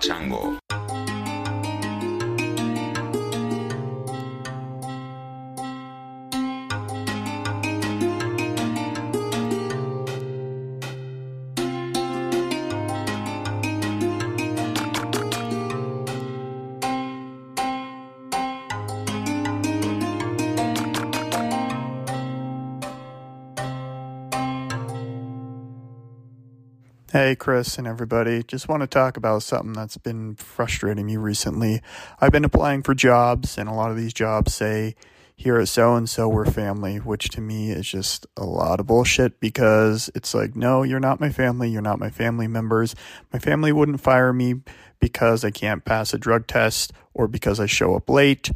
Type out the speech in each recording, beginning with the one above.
Chango. Hey, Chris and everybody. Just want to talk about something that's been frustrating me recently. I've been applying for jobs, and a lot of these jobs say, here at so and so we're family, which to me is just a lot of bullshit because it's like, no, you're not my family. You're not my family members. My family wouldn't fire me because I can't pass a drug test or because I show up late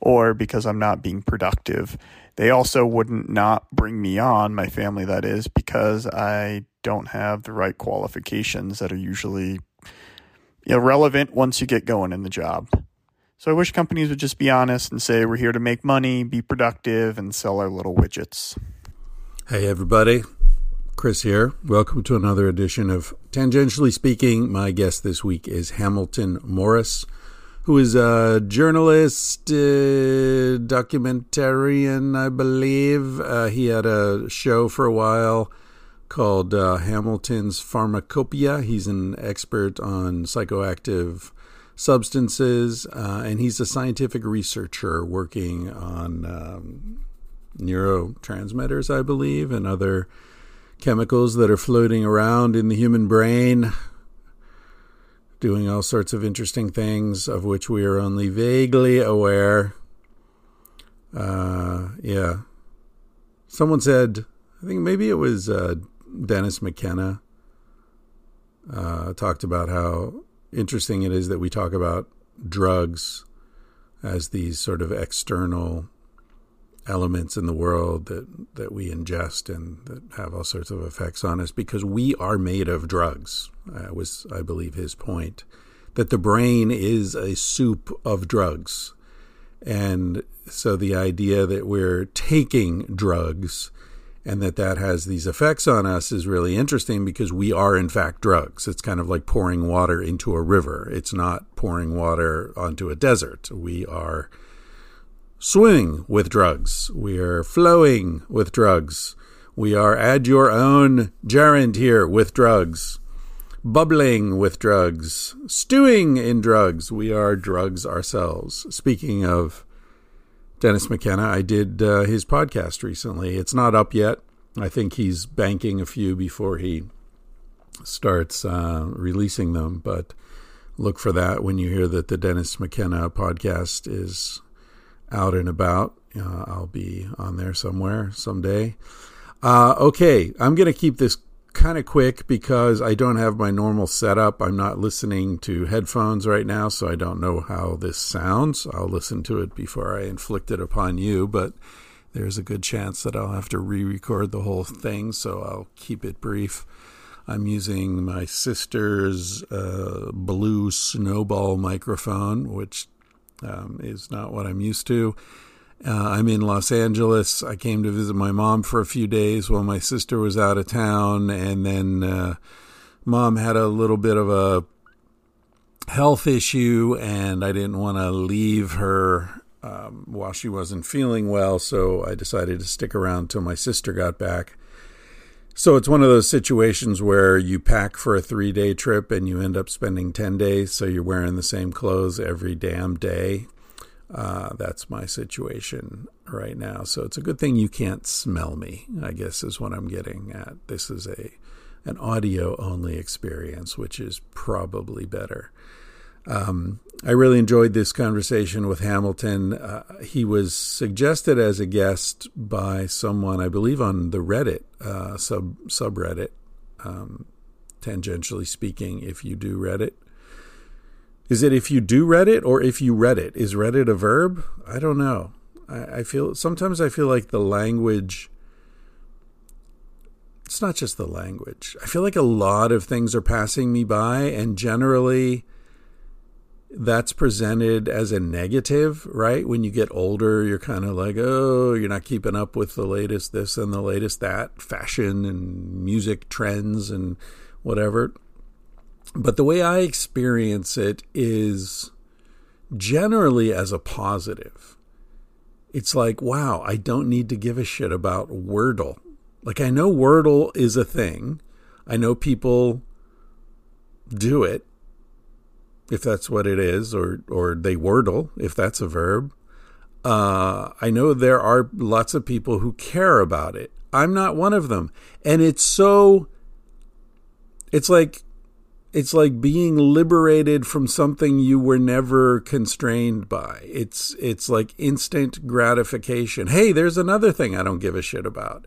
or because I'm not being productive. They also wouldn't not bring me on, my family that is, because I don't have the right qualifications that are usually irrelevant once you get going in the job. So I wish companies would just be honest and say we're here to make money, be productive, and sell our little widgets. Hey, everybody. Chris here. Welcome to another edition of Tangentially Speaking. My guest this week is Hamilton Morris, who is a journalist, uh, documentarian, I believe. Uh, he had a show for a while called uh, Hamilton's Pharmacopeia. He's an expert on psychoactive substances, uh, and he's a scientific researcher working on um, neurotransmitters, I believe, and other chemicals that are floating around in the human brain, doing all sorts of interesting things of which we are only vaguely aware. Uh, yeah. Someone said, I think maybe it was uh, Dennis McKenna uh, talked about how interesting it is that we talk about drugs as these sort of external elements in the world that, that we ingest and that have all sorts of effects on us because we are made of drugs. Uh, was, I believe, his point that the brain is a soup of drugs. And so the idea that we're taking drugs and that that has these effects on us is really interesting because we are in fact drugs. It's kind of like pouring water into a river. It's not pouring water onto a desert. We are swimming with drugs. We are flowing with drugs. We are add your own gerund here with drugs bubbling with drugs stewing in drugs. We are drugs ourselves. Speaking of Dennis McKenna. I did uh, his podcast recently. It's not up yet. I think he's banking a few before he starts uh, releasing them, but look for that when you hear that the Dennis McKenna podcast is out and about. Uh, I'll be on there somewhere someday. Uh, okay, I'm going to keep this kind of quick because I don't have my normal setup. I'm not listening to headphones right now, so I don't know how this sounds. I'll listen to it before I inflict it upon you, but there's a good chance that I'll have to re record the whole thing, so I'll keep it brief. I'm using my sister's uh, blue snowball microphone, which um, is not what I'm used to. Uh, I'm in Los Angeles. I came to visit my mom for a few days while my sister was out of town, and then uh, mom had a little bit of a health issue, and I didn't want to leave her um, while she wasn't feeling well, so I decided to stick around till my sister got back. So it's one of those situations where you pack for a three day trip and you end up spending 10 days, so you're wearing the same clothes every damn day. Uh, that's my situation right now. So it's a good thing you can't smell me, I guess is what I'm getting at. This is a an audio only experience, which is probably better. Um, I really enjoyed this conversation with Hamilton. Uh, he was suggested as a guest by someone, I believe, on the Reddit uh, sub subreddit. Um, tangentially speaking, if you do Reddit, is it if you do Reddit or if you read it? Is Reddit a verb? I don't know. I, I feel sometimes I feel like the language. It's not just the language. I feel like a lot of things are passing me by, and generally, that's presented as a negative, right? When you get older, you're kind of like, oh, you're not keeping up with the latest this and the latest that, fashion and music trends and whatever. But the way I experience it is generally as a positive. It's like, wow, I don't need to give a shit about Wordle. Like, I know Wordle is a thing. I know people do it, if that's what it is, or, or they Wordle, if that's a verb. Uh, I know there are lots of people who care about it. I'm not one of them. And it's so, it's like it's like being liberated from something you were never constrained by. It's it's like instant gratification. Hey, there's another thing I don't give a shit about.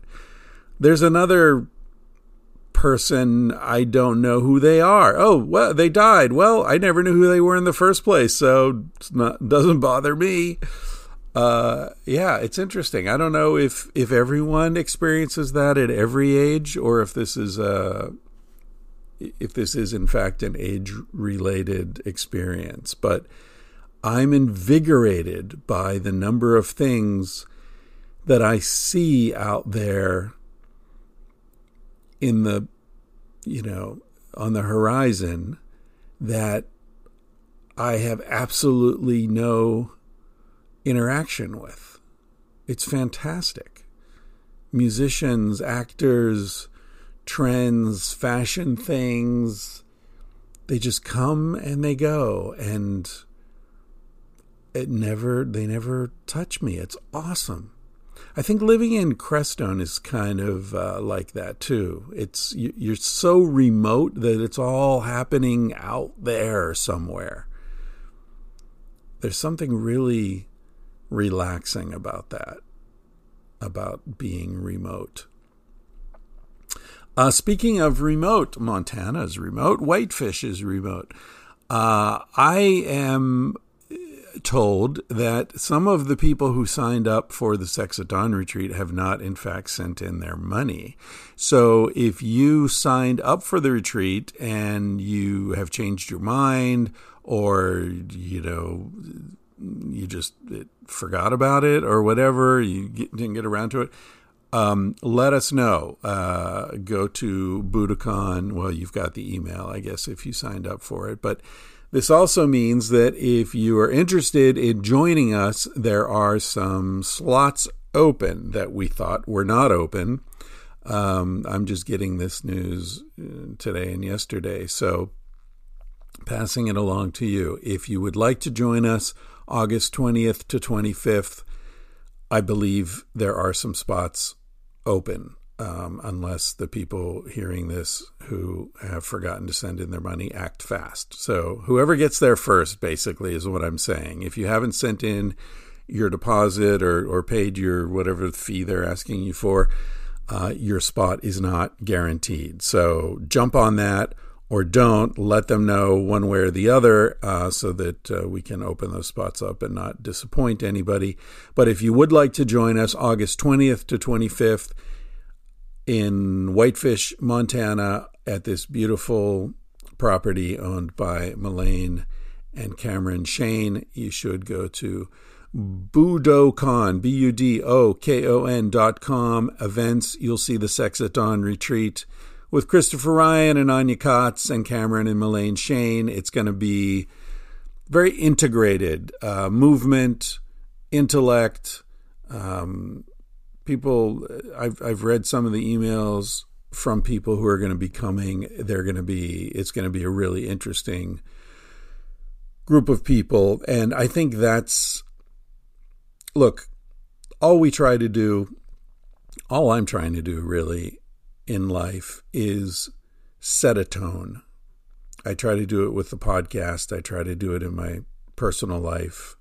There's another person I don't know who they are. Oh, well, they died. Well, I never knew who they were in the first place, so it doesn't bother me. Uh, yeah, it's interesting. I don't know if if everyone experiences that at every age, or if this is a if this is in fact an age related experience, but I'm invigorated by the number of things that I see out there in the, you know, on the horizon that I have absolutely no interaction with. It's fantastic. Musicians, actors, trends, fashion things. They just come and they go and it never they never touch me. It's awesome. I think living in Crestone is kind of uh, like that too. It's you're so remote that it's all happening out there somewhere. There's something really relaxing about that, about being remote. Uh, speaking of remote, Montana is remote. Whitefish is remote. Uh, I am told that some of the people who signed up for the Sex at Dawn retreat have not, in fact, sent in their money. So if you signed up for the retreat and you have changed your mind, or you know, you just forgot about it, or whatever, you didn't get around to it um, let us know. Uh, go to Budokon. Well, you've got the email, I guess, if you signed up for it. But this also means that if you are interested in joining us, there are some slots open that we thought were not open. Um, I'm just getting this news uh, today and yesterday. So, passing it along to you. If you would like to join us August 20th to 25th, I believe there are some spots open um, unless the people hearing this who have forgotten to send in their money act fast. So whoever gets there first, basically, is what I'm saying. If you haven't sent in your deposit or, or paid your whatever fee they're asking you for, uh, your spot is not guaranteed. So jump on that or don't. Let them know one way or the other uh, so that uh, we can open those spots up and not disappoint anybody. But if you would like to join us August 20th to 25th in Whitefish, Montana, at this beautiful property owned by Melaine and Cameron Shane, you should go to Budokon, B U D O K O N dot com events. You'll see the Sex at Dawn retreat with Christopher Ryan and Anya Kotz and Cameron and Melaine Shane. It's going to be very integrated uh, movement, intellect. Um, people, I've I've read some of the emails from people who are going to be coming. They're going to be. It's going to be a really interesting group of people, and I think that's look. All we try to do, all I'm trying to do, really, in life is set a tone. I try to do it with the podcast. I try to do it in my personal life.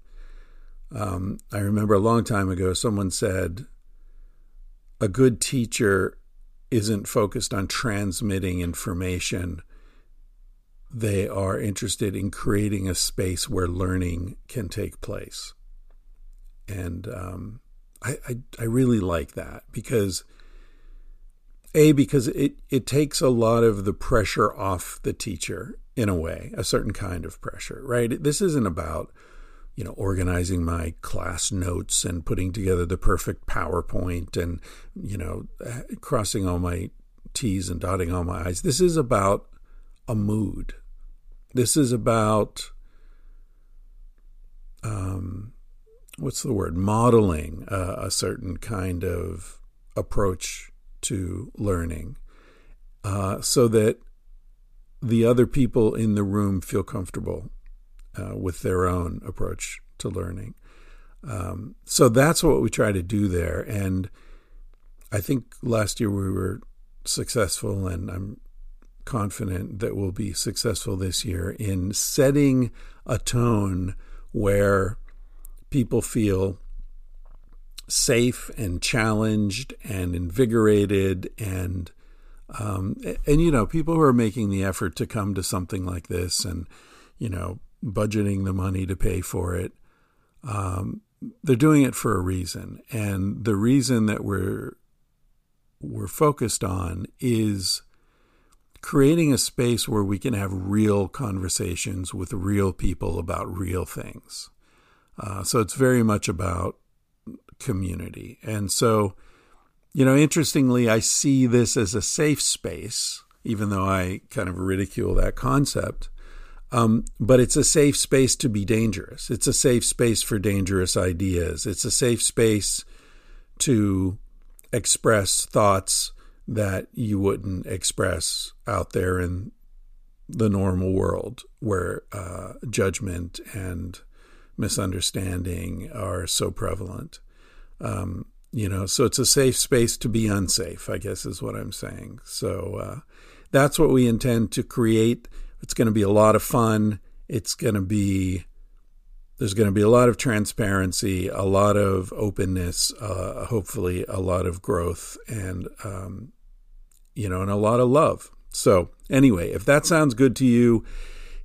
Um, I remember a long time ago, someone said, a good teacher isn't focused on transmitting information. They are interested in creating a space where learning can take place. And um, I, I, I really like that because a, because it, it takes a lot of the pressure off the teacher in a way, a certain kind of pressure, right? This isn't about, you know, organizing my class notes and putting together the perfect PowerPoint and, you know, crossing all my T's and dotting all my I's. This is about a mood. This is about um, what's the word? Modeling a certain kind of approach to learning, uh, so that the other people in the room feel comfortable uh, with their own approach to learning. Um, so that's what we try to do there, and I think last year we were successful, and I'm confident that we'll be successful this year in setting a tone where people feel safe and challenged and invigorated and um, and you know people who are making the effort to come to something like this and you know budgeting the money to pay for it um, they're doing it for a reason and the reason that we're we're focused on is creating a space where we can have real conversations with real people about real things. Uh, so it's very much about community. And so, you know, interestingly, I see this as a safe space, even though I kind of ridicule that concept. Um, but it's a safe space to be dangerous. It's a safe space for dangerous ideas. It's a safe space to express thoughts that you wouldn't express out there in the normal world where uh, judgment and misunderstanding are so prevalent. Um, you know, so it's a safe space to be unsafe, I guess is what I'm saying. So uh, that's what we intend to create. It's going to be a lot of fun. It's going to be there's going to be a lot of transparency, a lot of openness, uh, hopefully a lot of growth, and um, you know, and a lot of love. So anyway, if that sounds good to you,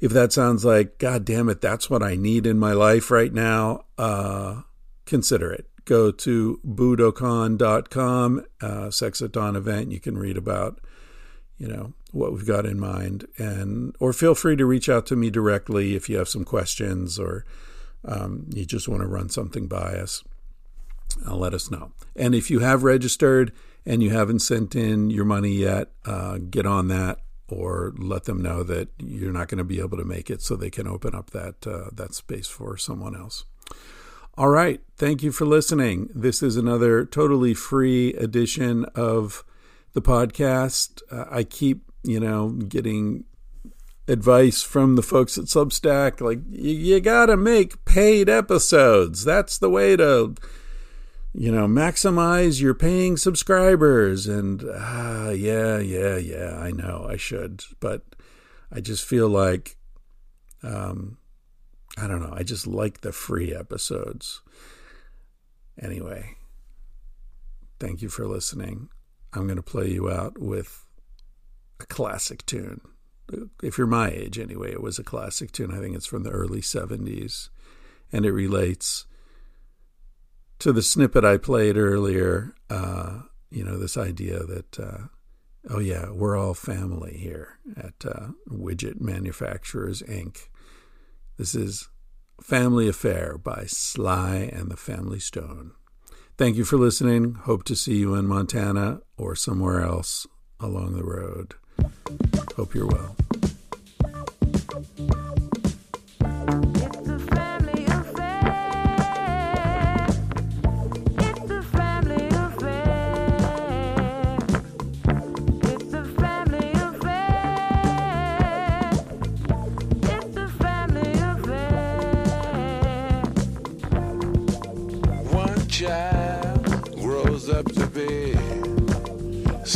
if that sounds like God damn it, that's what I need in my life right now, uh, consider it. Go to budokon.com, uh, Sex at Dawn event. You can read about, you know, what we've got in mind, and or feel free to reach out to me directly if you have some questions or um, you just want to run something by us, uh, let us know. And if you have registered and you haven't sent in your money yet, uh, get on that or let them know that you're not going to be able to make it so they can open up that uh, that space for someone else. All right, thank you for listening. This is another totally free edition of the podcast. Uh, I keep, you know, getting advice from the folks at Substack. Like, you, you got to make paid episodes. That's the way to, you know, maximize your paying subscribers. And ah, yeah, yeah, yeah, I know I should. But I just feel like, um, I don't know, I just like the free episodes. Anyway, thank you for listening. I'm going to play you out with a classic tune if you're my age anyway, it was a classic tune. I think it's from the early 70s. And it relates to the snippet I played earlier. Uh, you know, this idea that, uh, oh, yeah, we're all family here at uh, Widget Manufacturers, Inc. This is Family Affair by Sly and the Family Stone. Thank you for listening. Hope to see you in Montana or somewhere else along the road. Hope you're well.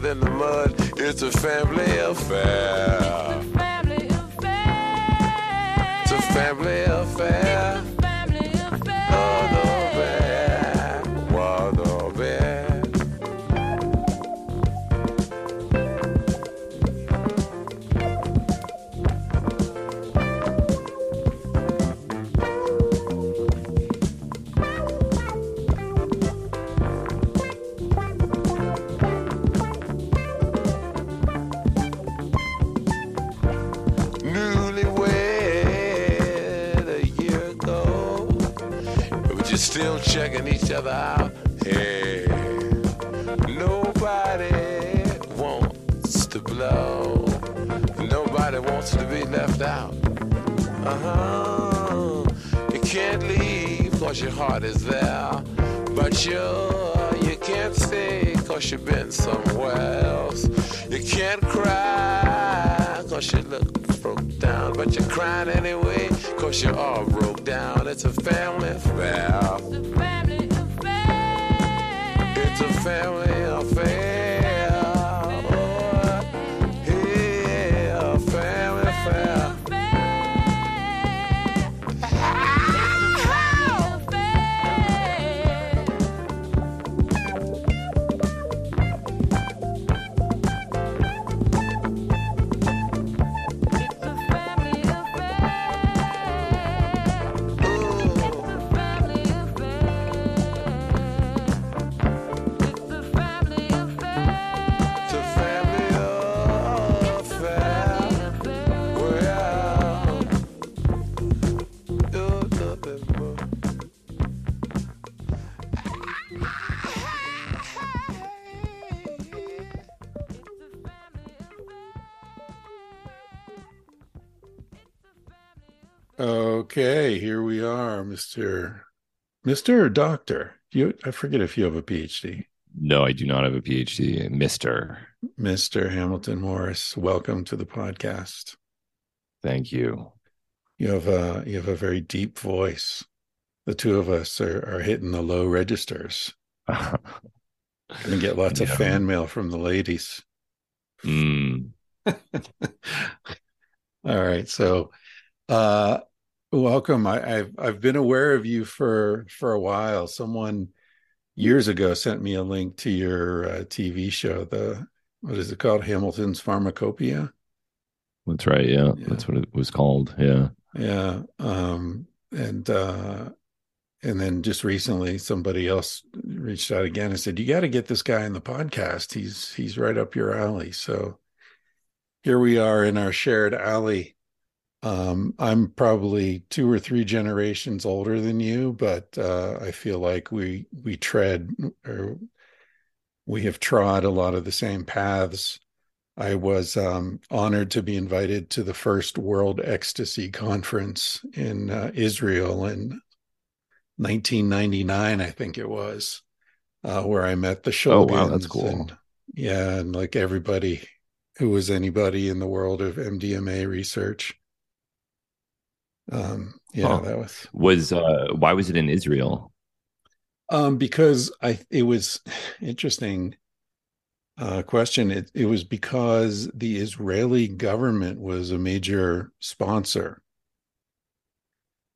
Than the mud. It's a family affair. It's a family affair. It's a family affair. But you, you can't stay cause you've been somewhere else. You can't cry cause you look broke down. But you're crying anyway cause you're all broke down. It's a family affair. Mister or Doctor. You, I forget if you have a PhD. No, I do not have a PhD, Mister. Mister Hamilton Morris. Welcome to the podcast. Thank you. You have a you have a very deep voice. The two of us are, are hitting the low registers. Gonna get lots of fan mail from the ladies. Mm, All right, so uh welcome. I, I've I've been aware of you for for a while. Someone years ago sent me a link to your uh, TV show. The what is it called? Hamilton's Pharmacopeia. that's right. Yeah, Yeah. that's what it was called. Yeah. Yeah. Um, and uh, and then just recently, somebody else reached out again and said, "You got to get this guy in the podcast. He's he's right up your alley." So here we are in our shared alley. Um, I'm probably two or three generations older than you, but uh, I feel like we we tread or we have trod a lot of the same paths. I was um, honored to be invited to the first World Ecstasy Conference in uh, Israel in 1999, I think it was, uh, where I met the Oh, wow, that's cool. And, yeah, and like everybody who was anybody in the world of MDMA research. Um, yeah, Huh. that was Was uh why was it in Israel? um, because I it was interesting uh, question. It it was because the Israeli government was a major sponsor,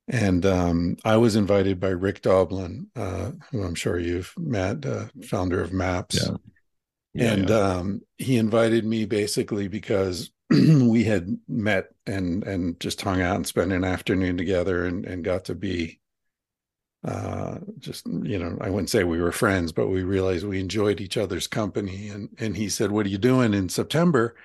and um, I was invited by Rick Doblin, uh, who I'm sure you've met, uh, founder of MAPS, Yeah. Yeah, and yeah. um, he invited me basically because we had met and and just hung out and spent an afternoon together and and got to be uh just you know i wouldn't say we were friends but we realized we enjoyed each other's company. And and he said what are you doing in september?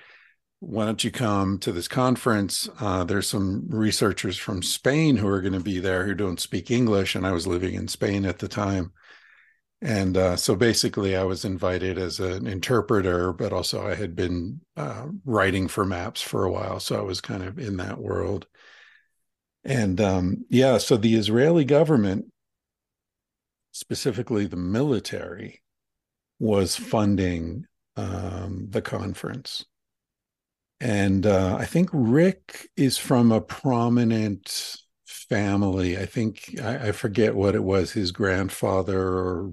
Why don't you come to this conference? Uh there's some researchers from spain who are going to be there who don't speak english. And i was living in spain at the time and uh, so basically i was invited as an interpreter but also i had been uh, writing for maps for a while so i was kind of in that world. And um, yeah so the israeli government specifically the military was funding um, the conference. And uh, i think rick is from a prominent family. I think I, I forget what it was his grandfather or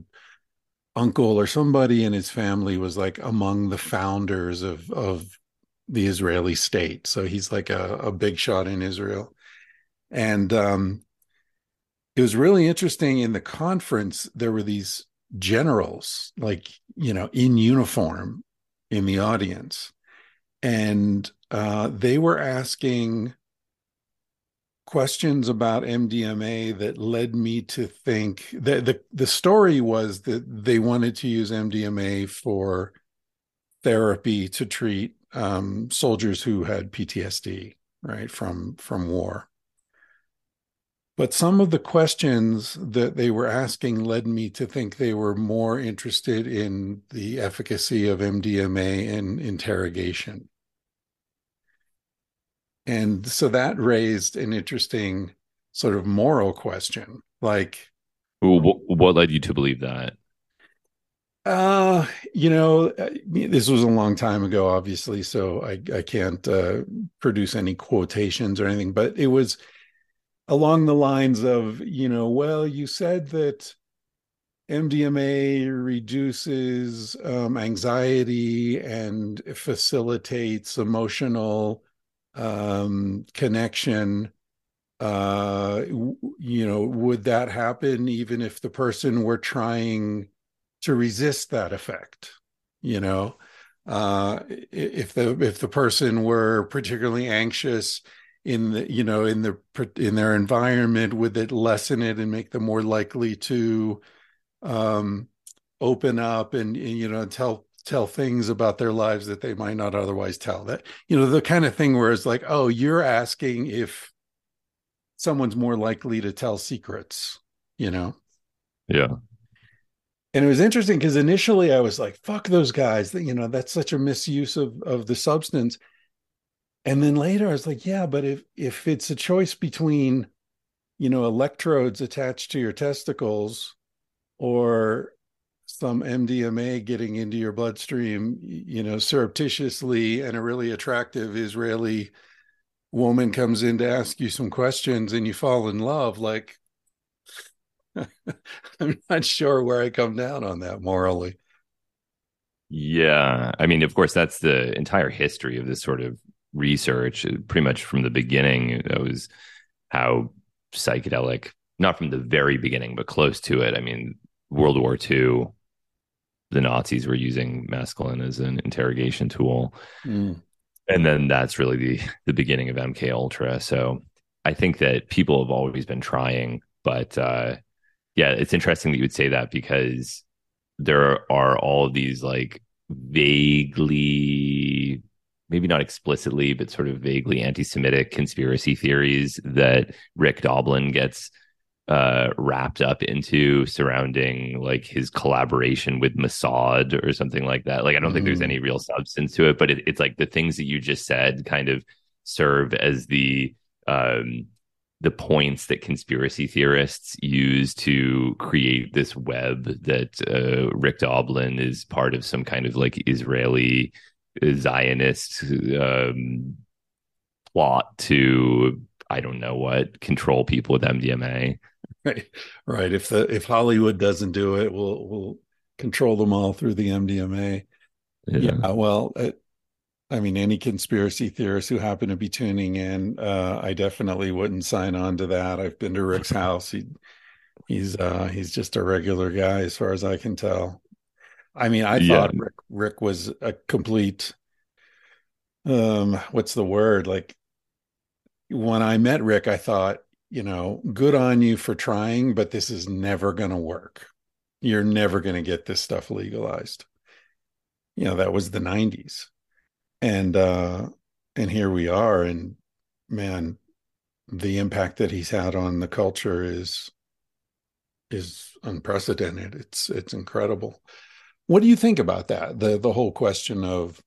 uncle or somebody in his family was like among the founders of of the Israeli state. So he's like a, a big shot in Israel. And um, it was really interesting in the conference. There were these generals, like, you know, in uniform in the audience. And uh, they were asking questions about MDMA that led me to think that the, the story was that they wanted to use MDMA for therapy to treat um, soldiers who had PTSD, right, from from war. But some of the questions that they were asking led me to think they were more interested in the efficacy of MDMA in interrogation. And so that raised an interesting sort of moral question. Like, what led you to believe that? Uh, you know, uh, this was a long time ago, obviously, so I, I can't uh, produce any quotations or anything, but it was along the lines of, you know, well, you said that MDMA reduces um, anxiety and facilitates emotional um, connection uh you know would that happen even if the person were trying to resist that effect you know? Uh if the if the person were particularly anxious in the you know in the in their environment would it lessen it and make them more likely to um open up and, and you know tell tell things about their lives that they might not otherwise tell. That you know the kind of thing where it's like oh you're asking if someone's more likely to tell secrets you know? Yeah. And it was interesting because initially i was like fuck those guys you know that's such a misuse of of the substance. And then later i was like yeah but if if it's a choice between you know electrodes attached to your testicles or some MDMA getting into your bloodstream, you know, surreptitiously, and a really attractive Israeli woman comes in to ask you some questions and you fall in love, like, I'm not sure where I come down on that morally. Yeah. I mean, of course, that's the entire history of this sort of research. Uh, pretty much from the beginning, that was how psychedelic, not from the very beginning, but close to it. I mean, World War II, the Nazis were using mescaline as an interrogation tool. Mm. And then that's really the the beginning of MK Ultra. So I think that people have always been trying, but uh, yeah, it's interesting that you would say that because there are all of these like vaguely maybe not explicitly but sort of vaguely anti-semitic conspiracy theories that rick doblin gets uh, wrapped up into surrounding like his collaboration with Mossad or something like that. Like, I don't mm. think there's mm. any real substance to it, but it, it's like the things that you just said kind of serve as the um, the points that conspiracy theorists use to create this web that uh, Rick Doblin is part of some kind of like Israeli Zionist um, plot to I don't know what control people with MDMA. Right, right. If the if Hollywood doesn't do it, we'll we'll control them all through the MDMA. Yeah. yeah well, it, I mean, any conspiracy theorists who happen to be tuning in, uh, I definitely wouldn't sign on to that. I've been to Rick's house. He he's uh, he's just a regular guy, as far as I can tell. I mean, I yeah. thought Rick Rick was a complete um what's the word like when I met Rick, I thought you know, good on you for trying, but this is never going to work. You're never going to get this stuff legalized. You know, that was the 90s. And uh and here we are and man, the impact that he's had on the culture is is unprecedented. It's it's incredible. What do you think about that? The the whole question of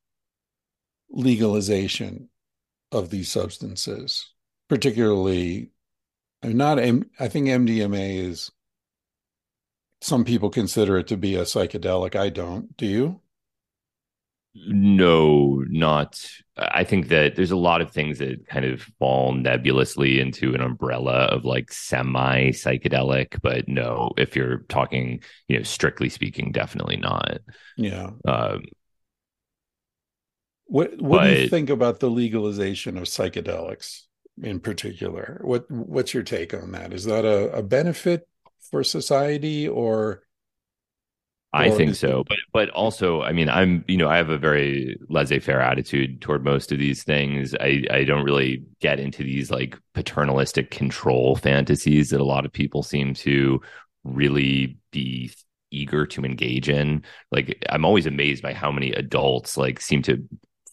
legalization of these substances, particularly I'm not. I think MDMA is. Some people consider it to be a psychedelic. I don't. Do you? No, not. I think that there's a lot of things that kind of fall nebulously into an umbrella of like semi psychedelic, but no, if you're talking, you know, strictly speaking, definitely not. Yeah. Um, what What but, do you think about the legalization of psychedelics? In particular. What what's your take on that? Is that a, a benefit for society or I think so, but but also, I mean, I'm you know I have a very laissez-faire attitude toward most of these things. I I don't really get into these like paternalistic control fantasies that a lot of people seem to really be eager to engage in. Like I'm always amazed by how many adults like seem to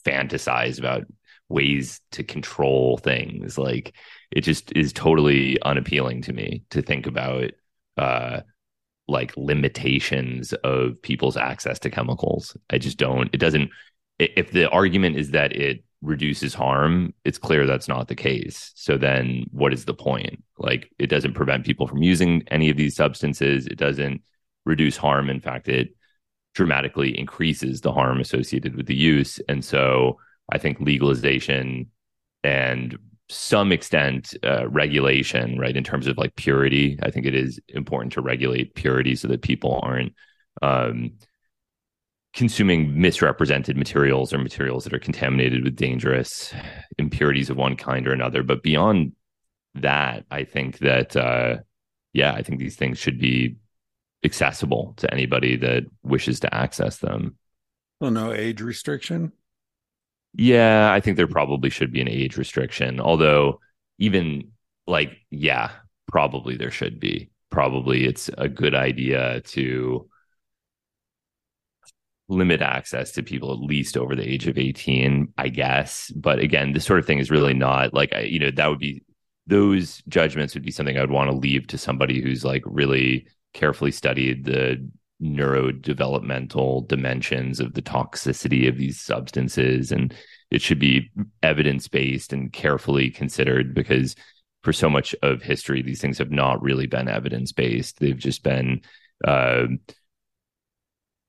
fantasize about ways to control things. Like it just is totally unappealing to me to think about uh like limitations of people's access to chemicals. I just don't it doesn't if the argument is that it reduces harm, it's clear that's not the case. So then what is the point? Like it doesn't prevent people from using any of these substances. It doesn't reduce harm. In fact, it dramatically increases the harm associated with the use. And so I think legalization and some extent uh, regulation, right, in terms of like purity, I think it is important to regulate purity so that people aren't um, consuming misrepresented materials or materials that are contaminated with dangerous impurities of one kind or another. But beyond that, I think that, uh, yeah, I think these things should be accessible to anybody that wishes to access them. Well, no age restriction. Yeah, I think there probably should be an age restriction. Although, even like, yeah, probably there should be. Probably it's a good idea to limit access to people at least over the age of 18, I guess. But again, this sort of thing is really not like, you know, that would be those judgments would be something I would want to leave to somebody who's like really carefully studied the neurodevelopmental dimensions of the toxicity of these substances and it should be evidence based and carefully considered because for so much of history these things have not really been evidence based they've just been uh,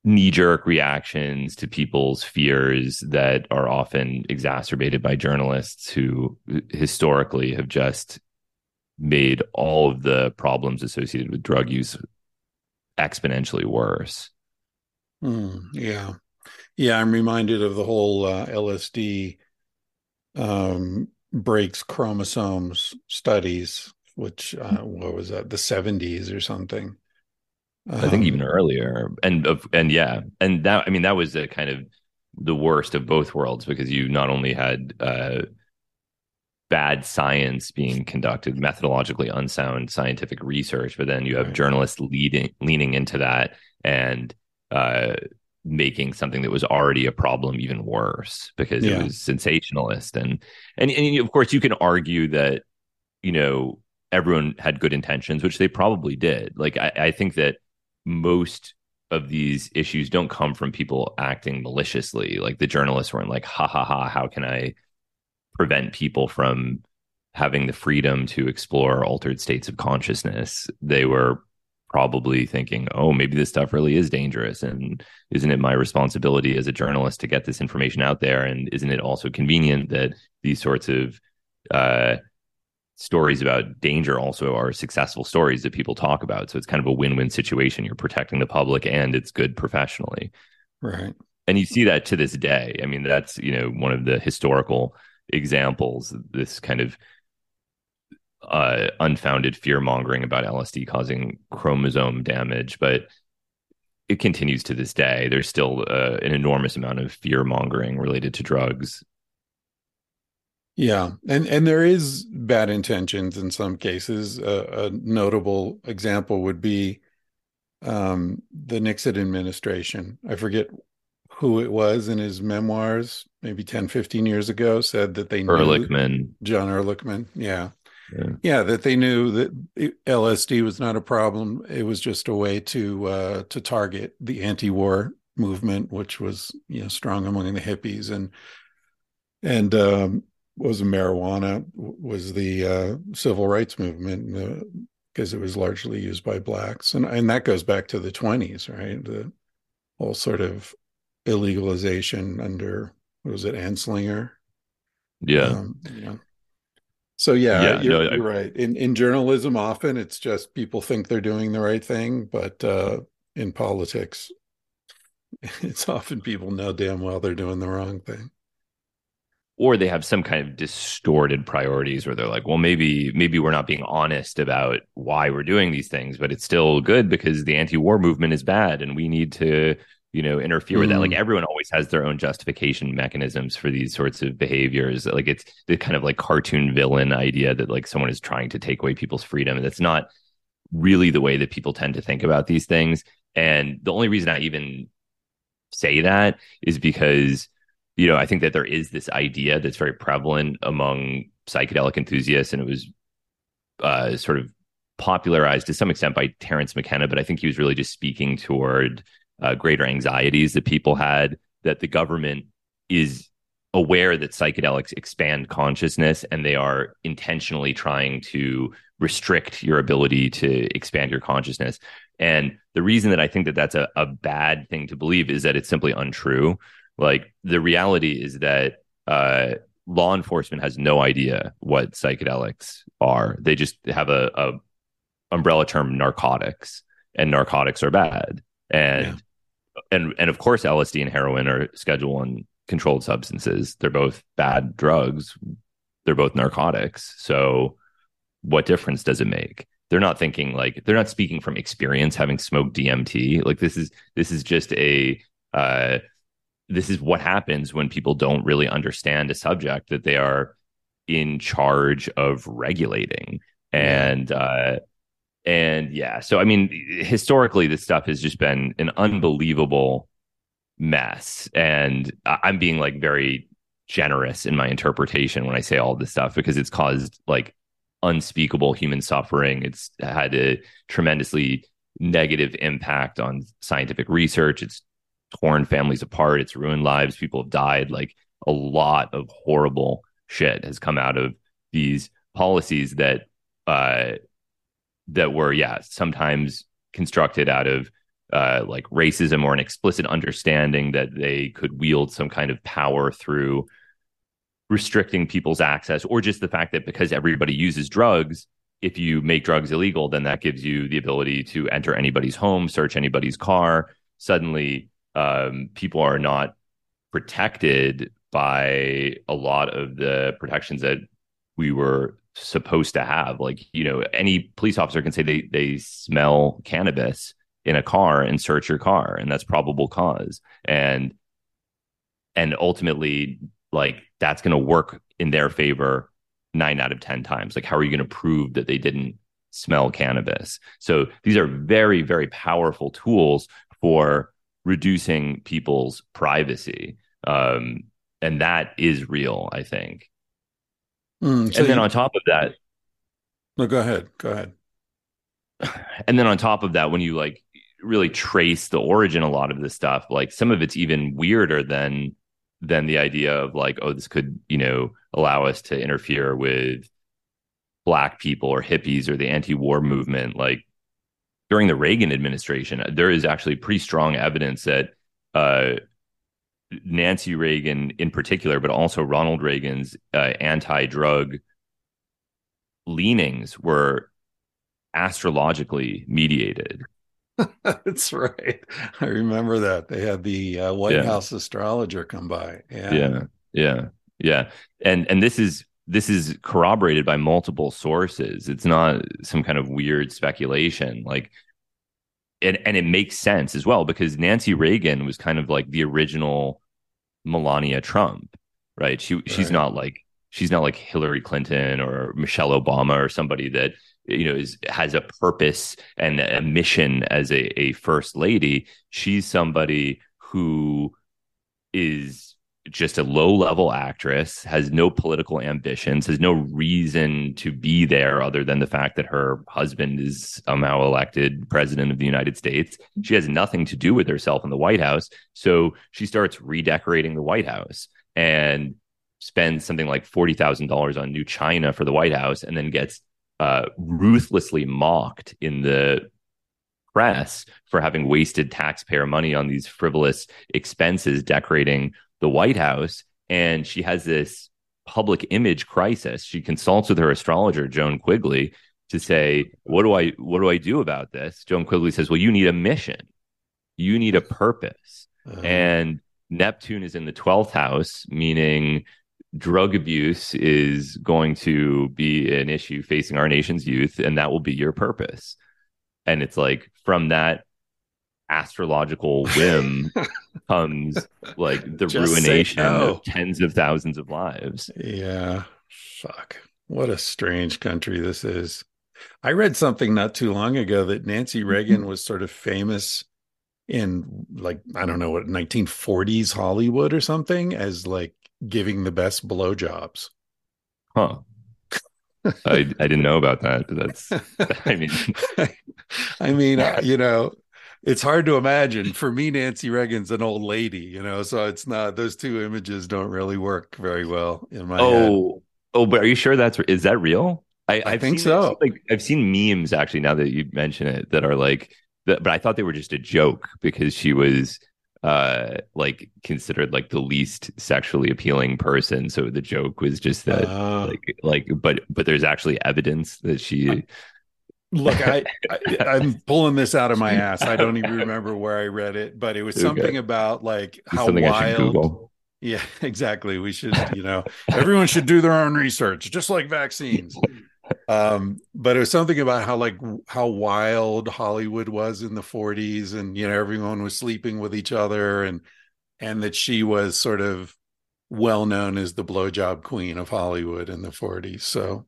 knee jerk reactions to people's fears that are often exacerbated by journalists who historically have just made all of the problems associated with drug use exponentially worse. Mm, yeah. Yeah, I'm reminded of the whole uh, LSD um, breaks chromosomes studies, which uh, what was that, the 70s or something. Um, I think even um, earlier, and and yeah, and that I mean that was the kind of the worst of both worlds because you not only had uh, bad science being conducted, methodologically unsound scientific research, but then you have right. journalists leading leaning into that and uh, making something that was already a problem even worse because yeah. it was sensationalist and, and and of course you can argue that you know everyone had good intentions, which they probably did. Like I, I think that most of these issues don't come from people acting maliciously. Like the journalists weren't like, ha ha ha, how can I prevent people from having the freedom to explore altered states of consciousness. They were probably thinking, oh, maybe this stuff really is dangerous. And isn't it my responsibility as a journalist to get this information out there? And isn't it also convenient that these sorts of uh, stories about danger also are successful stories that people talk about? So it's kind of a win win situation. You're protecting the public and it's good professionally. Right. And you see that to this day. I mean, that's, you know, one of the historical examples, this kind of uh, unfounded fear mongering about LSD causing chromosome damage, but it continues to this day. There's still uh, an enormous amount of fear mongering related to drugs. Yeah, and and there is bad intentions in some cases. Uh, a notable example would be um, the Nixon administration. I forget who it was in his memoirs, maybe 10, 15 years ago, said that they knew Ehrlichman. John Ehrlichman. Yeah. yeah. yeah. that they knew that LSD was not a problem. It was just a way to uh, to target the anti-war movement, which was you know strong among the hippies and and um, was marijuana was the uh, civil rights movement because uh, it was largely used by blacks, and and that goes back to the twenties, right? The whole sort of illegalization under what was it Anslinger? Yeah. Um, yeah. So yeah, yeah you're, no, you're right. In in journalism, often it's just people think they're doing the right thing, but uh, in politics, it's often people know damn well they're doing the wrong thing. Or they have some kind of distorted priorities where they're like, well, maybe maybe we're not being honest about why we're doing these things, but it's still good because the anti-war movement is bad and we need to you know interfere mm. with that like mm. everyone always has their own justification mechanisms for these sorts of behaviors like it's the kind of like cartoon villain idea that like someone is trying to take away people's freedom and that's not really the way that people tend to think about these things and the only reason i even say that is because you know, I think that there is this idea that's very prevalent among psychedelic enthusiasts, and it was uh, sort of popularized to some extent by Terence McKenna, but I think he was really just speaking toward uh, greater anxieties that people had that the government is aware that psychedelics expand consciousness and they are intentionally trying to restrict your ability to expand your consciousness. And the reason that I think that that's a, a bad thing to believe is that it's simply untrue. Like the reality is that uh, law enforcement has no idea what psychedelics are. They just have a, a umbrella term narcotics, and narcotics are bad. And yeah. And and of course, LSD and heroin are Schedule One controlled substances. They're both bad drugs. They're both narcotics. So, what difference does it make? They're not thinking like they're not speaking from experience, having smoked DMT. Like this is this is just a uh, this is what happens when people don't really understand a subject that they are in charge of regulating and uh and yeah so i mean historically this stuff has just been an unbelievable mess and i'm being like very generous in my interpretation when i say all this stuff because it's caused like unspeakable human suffering it's had a tremendously negative impact on scientific research it's torn families apart. It's ruined lives. People have died. Like a lot of horrible shit has come out of these policies that uh, that were yeah sometimes constructed out of uh, like racism or an explicit understanding that they could wield some kind of power through restricting people's access or just the fact that because everybody uses drugs if you make drugs illegal then that gives you the ability to enter anybody's home search anybody's car. Suddenly um, people are not protected by a lot of the protections that we were supposed to have. Like, you know, any police officer can say they they smell cannabis in a car and search your car, and that's probable cause. And and ultimately, like that's going to work in their favor nine out of ten times. Like, how are you going to prove that they didn't smell cannabis? So these are very very powerful tools for reducing people's privacy. Um, and that is real, I think. Mm, so and then you, on top of that, no, go ahead. Go ahead. And then on top of that, when you like really trace the origin a lot of this stuff, like some of it's even weirder than than the idea of like, oh, this could, you know, allow us to interfere with black people or hippies or the anti-war movement. Like during the Reagan administration, there is actually pretty strong evidence that uh, Nancy Reagan, in particular, but also Ronald Reagan's uh, anti-drug leanings were astrologically mediated. That's right. I remember that they had the uh, White yeah. House astrologer come by. Yeah. yeah, yeah, yeah, and and this is this is corroborated by multiple sources. It's not some kind of weird speculation. Like, and and it makes sense as well because Nancy Reagan was kind of like the original Melania Trump, right? She right. she's not like she's not like Hillary Clinton or Michelle Obama or somebody that you know is has a purpose and a mission as a, a first lady. She's somebody who is just a low level actress, has no political ambitions, has no reason to be there other than the fact that her husband is somehow elected president of the United States. She has nothing to do with herself in the White House. So she starts redecorating the White House and spends something like $40,000 on new china for the White House and then gets uh, ruthlessly mocked in the press for having wasted taxpayer money on these frivolous expenses decorating the White House and she has this public image crisis. She consults with her astrologer, Joan Quigley, to say, what do I what do I do about this? Joan Quigley says, Well, you need a mission. You need a purpose. Uh-huh. And Neptune is in the 12th house, meaning drug abuse is going to be an issue facing our nation's youth, and that will be your purpose. And it's like from that astrological whim comes like the Just ruination no. of tens of thousands of lives. Yeah. Fuck. What a strange country this is. I read something not too long ago that Nancy mm-hmm. Reagan was sort of famous in like I don't know what 1940s Hollywood or something as like giving the best blowjobs. Huh. I I didn't know about that. But that's I mean I mean, you know, it's hard to imagine. For me, Nancy Reagan's an old lady, you know, so it's not those two images don't really work very well in my oh, head. Oh, but are you sure that's is that real? I, I think seen, so. I've seen, like I've seen memes actually now that you mention it that are like but I thought they were just a joke because she was uh like considered like the least sexually appealing person so the joke was just that uh, like like but but there's actually evidence that she look I, I am pulling this out of my ass. I don't even remember where i read it but it was something okay. about like how wild yeah exactly. We should you know everyone should do their own research just like vaccines. Um but it was something about how like how wild hollywood was in the 40s and you know everyone was sleeping with each other and and that she was sort of well known as the blowjob queen of hollywood in the 40s so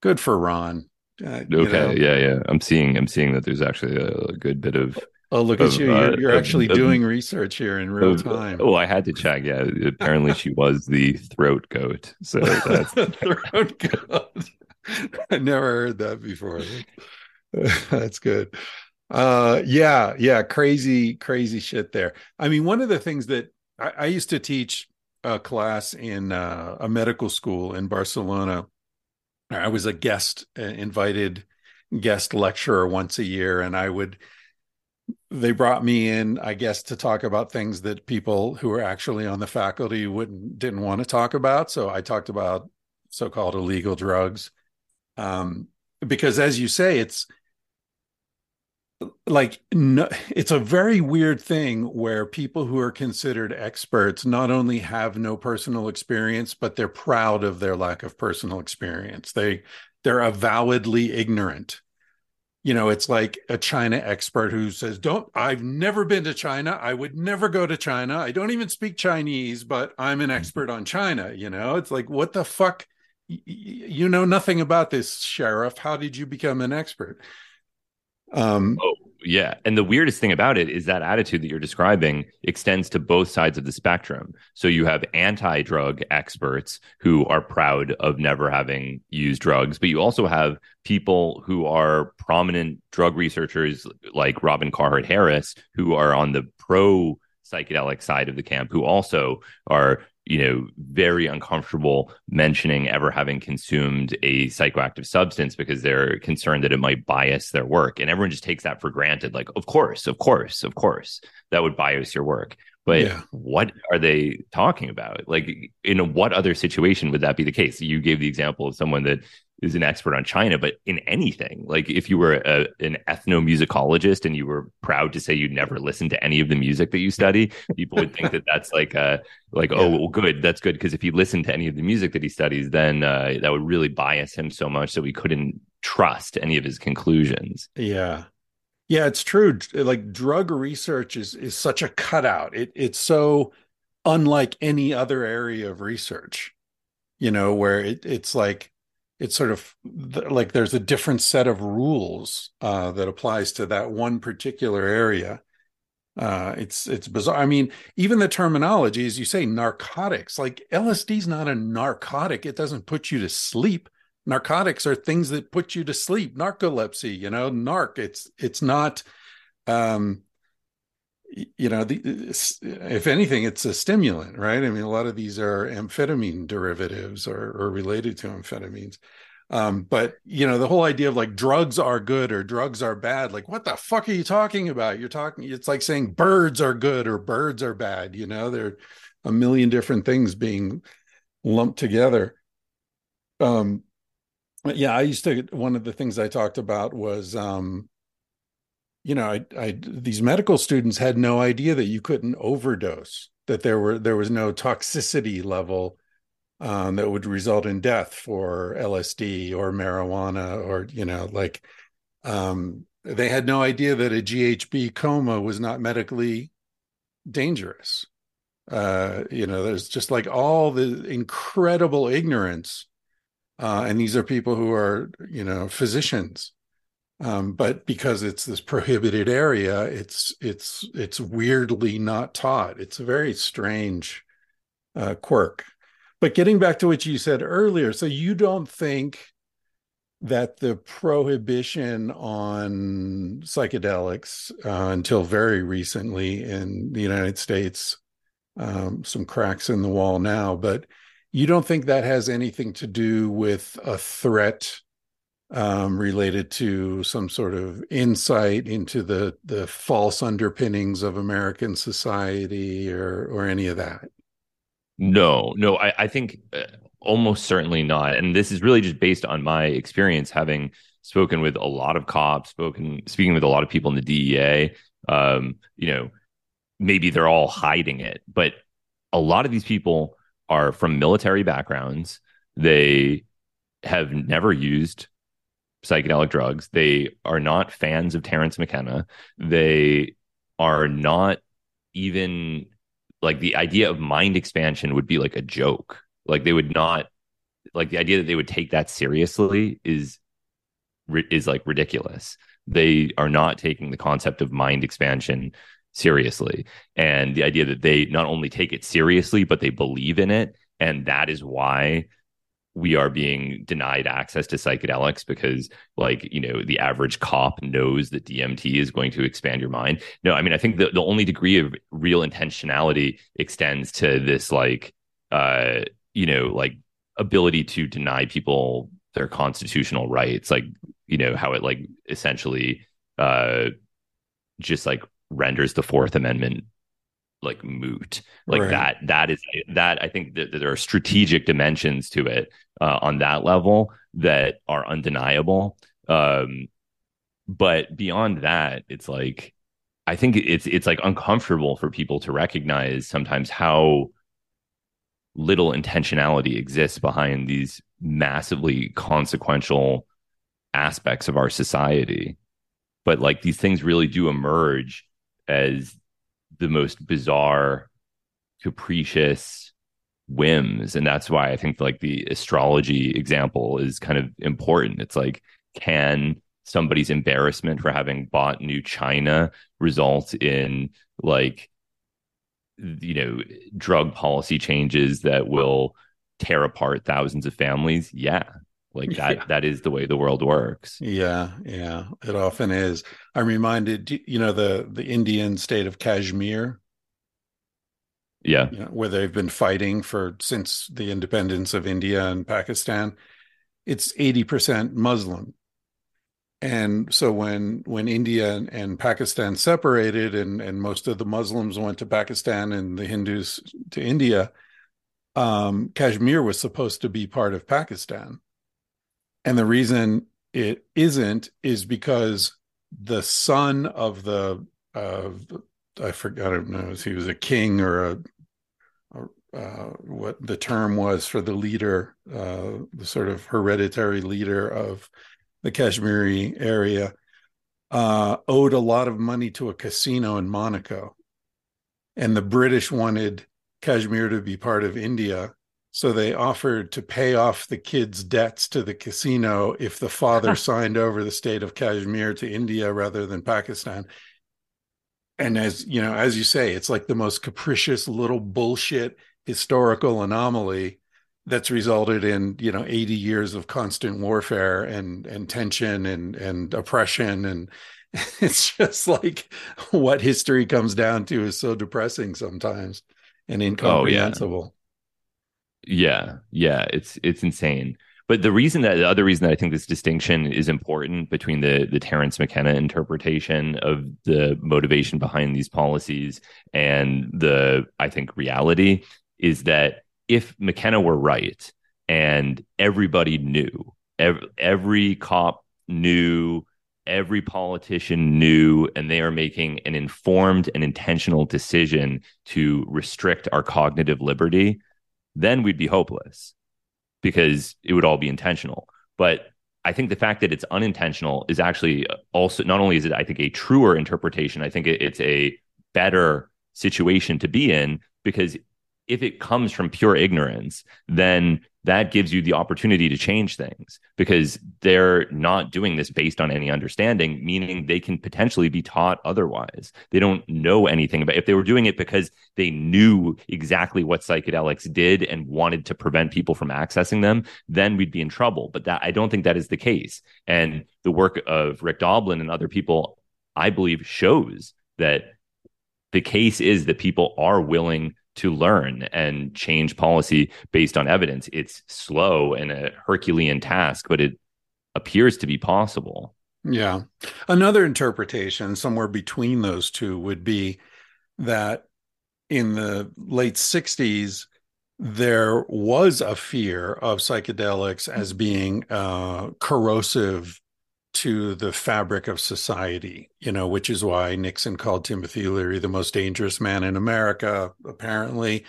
good for ron uh, okay know. yeah yeah i'm seeing i'm seeing that there's actually a, good bit of Oh, look of, at you! You're, you're uh, actually of, doing research here in real of, time. Oh, I had to check. Yeah, apparently she was the throat goat. So that's throat goat. I never heard that before. That's good. Uh, yeah, yeah, crazy, crazy shit there. I mean, one of the things that I, I used to teach a class in uh, a medical school in Barcelona. I was a guest, uh, invited guest lecturer once a year, and I would. They brought me in, I guess, to talk about things that people who were actually on the faculty wouldn't didn't want to talk about. So I talked about so-called illegal drugs um, because as you say it's like no, it's a very weird thing where people who are considered experts not only have no personal experience but they're proud of their lack of personal experience. They they're avowedly ignorant. You know it's like a china expert who says don't i've never been to china. I would never go to china. I don't even speak chinese but i'm an mm-hmm. expert on china you know? It's like what the fuck? You know nothing about this sheriff. How did you become an expert um oh yeah. And the weirdest thing about it is that attitude that you're describing extends to both sides of the spectrum. So you have anti-drug experts who are proud of never having used drugs but you also have people who are prominent drug researchers like robin carhart harris who are on the pro psychedelic side of the camp who also are you know, very uncomfortable mentioning ever having consumed a psychoactive substance because they're concerned that it might bias their work. And everyone just takes that for granted. Like, of course, of course, of course, that would bias your work. But yeah. what are they talking about? Like, in what other situation would that be the case? You gave the example of someone that is an expert on China, but in anything, like if you were a, an ethnomusicologist and you were proud to say you'd never listened to any of the music that you study, people would think that that's like a like yeah. oh well, good, that's good because if he listened to any of the music that he studies, then uh, that would really bias him so much that we couldn't trust any of his conclusions. Yeah, yeah, it's true. Like drug research is is such a cutout. It it's so unlike any other area of research. You know, where it, it's like it's sort of like there's a different set of rules uh, that applies to that one particular area. Uh, it's it's bizarre. I mean, even the terminology, as you say, narcotics. Like LSD is not a narcotic. It doesn't put you to sleep. Narcotics are things that put you to sleep. Narcolepsy, you know, narc. It's it's not. Um, you know, the, if anything, it's a stimulant, right? I mean, a lot of these are amphetamine derivatives or, or related to amphetamines. Um, but you know, the whole idea of like drugs are good or drugs are bad, like what the fuck are you talking about? You're talking, it's like saying birds are good or birds are bad. You know, there are a million different things being lumped together. Um, yeah, I used to. One of the things I talked about was um, you know, I, I these medical students had no idea that you couldn't overdose, that there were there was no toxicity level um, that would result in death for LSD or marijuana or you know like um, they had no idea that a GHB coma was not medically dangerous. Uh, you know, there's just like all the incredible ignorance, uh, and these are people who are you know physicians Um, but because it's this prohibited area, it's it's it's weirdly not taught. It's a very strange uh, quirk. But getting back to what you said earlier, so you don't think that the prohibition on psychedelics uh, until very recently in the United States, um, some cracks in the wall now, but you don't think that has anything to do with a threat um, related to some sort of insight into the the false underpinnings of American society or or any of that? No, no, I, I think uh, almost certainly not. And this is really just based on my experience having spoken with a lot of cops, spoken speaking with a lot of people in the DEA. Um, you know, maybe they're all hiding it, but a lot of these people are from military backgrounds. They have never used psychedelic drugs. They are not fans of Terence McKenna. They are not even like the idea of mind expansion would be like a joke. Like they would not like the idea that they would take that seriously is is like ridiculous. They are not taking the concept of mind expansion seriously. And the idea that they not only take it seriously, but they believe in it. And that is why we are being denied access to psychedelics because like you know the average cop knows that DMT is going to expand your mind no i mean i think the, the only degree of real intentionality extends to this like uh you know like ability to deny people their constitutional rights like you know how it like essentially uh just like renders the fourth amendment like moot like right. that that is that i think that, that, there are strategic dimensions to it uh, on that level that are undeniable. Um but beyond that it's like i think it's it's like uncomfortable for people to recognize sometimes how little intentionality exists behind these massively consequential aspects of our society. But like these things really do emerge as the most bizarre, capricious whims. And that's why I think like the astrology example is kind of important. It's like, can somebody's embarrassment for having bought new china result in like you know drug policy changes that will tear apart thousands of families? Yeah. Like that yeah. that is the way the world works. Yeah. Yeah. It often is. I'm reminded you know the the indian state of kashmir yeah. You know, where they've been fighting for since the independence of india and pakistan it's 80% muslim. And so when when india and, and pakistan separated and and most of the muslims went to pakistan and the hindus to india um, kashmir was supposed to be part of pakistan. And the reason it isn't is because the son of the of I forgot I don't know if he was a king or a, a uh, what the term was for the leader, uh, the sort of hereditary leader of the Kashmiri area, uh, owed a lot of money to a casino in Monaco, and the British wanted Kashmir to be part of India, so they offered to pay off the kid's debts to the casino if the father signed over the state of Kashmir to India rather than Pakistan. And as you know, as you say, it's like the most capricious little bullshit historical anomaly that's resulted in you know 80 years of constant warfare and and tension and and oppression and it's just like what history comes down to is so depressing sometimes and incomprehensible. Oh, yeah. Yeah, yeah, it's it's insane. But the reason that the other reason that I think this distinction is important between the the Terence McKenna interpretation of the motivation behind these policies and the I think reality is that if McKenna were right and everybody knew, every, every cop knew, every politician knew, and they are making an informed and intentional decision to restrict our cognitive liberty then we'd be hopeless because it would all be intentional. But I think the fact that it's unintentional is actually also not only is it I think a truer interpretation, I think it's a better situation to be in because if it comes from pure ignorance, then that gives you the opportunity to change things because they're not doing this based on any understanding, meaning they can potentially be taught otherwise. They don't know anything about if they were doing it because they knew exactly what psychedelics did and wanted to prevent people from accessing them, then we'd be in trouble. But that I don't think that is the case. And the work of Rick Doblin and other people, I believe, shows that the case is that people are willing to learn and change policy based on evidence. It's slow and a Herculean task, but it appears to be possible. Yeah. Another interpretation, somewhere between those two, would be that in the late 60s, there was a fear of psychedelics as being uh, corrosive to the fabric of society, you know, which is why Nixon called Timothy Leary the most dangerous man in America, apparently.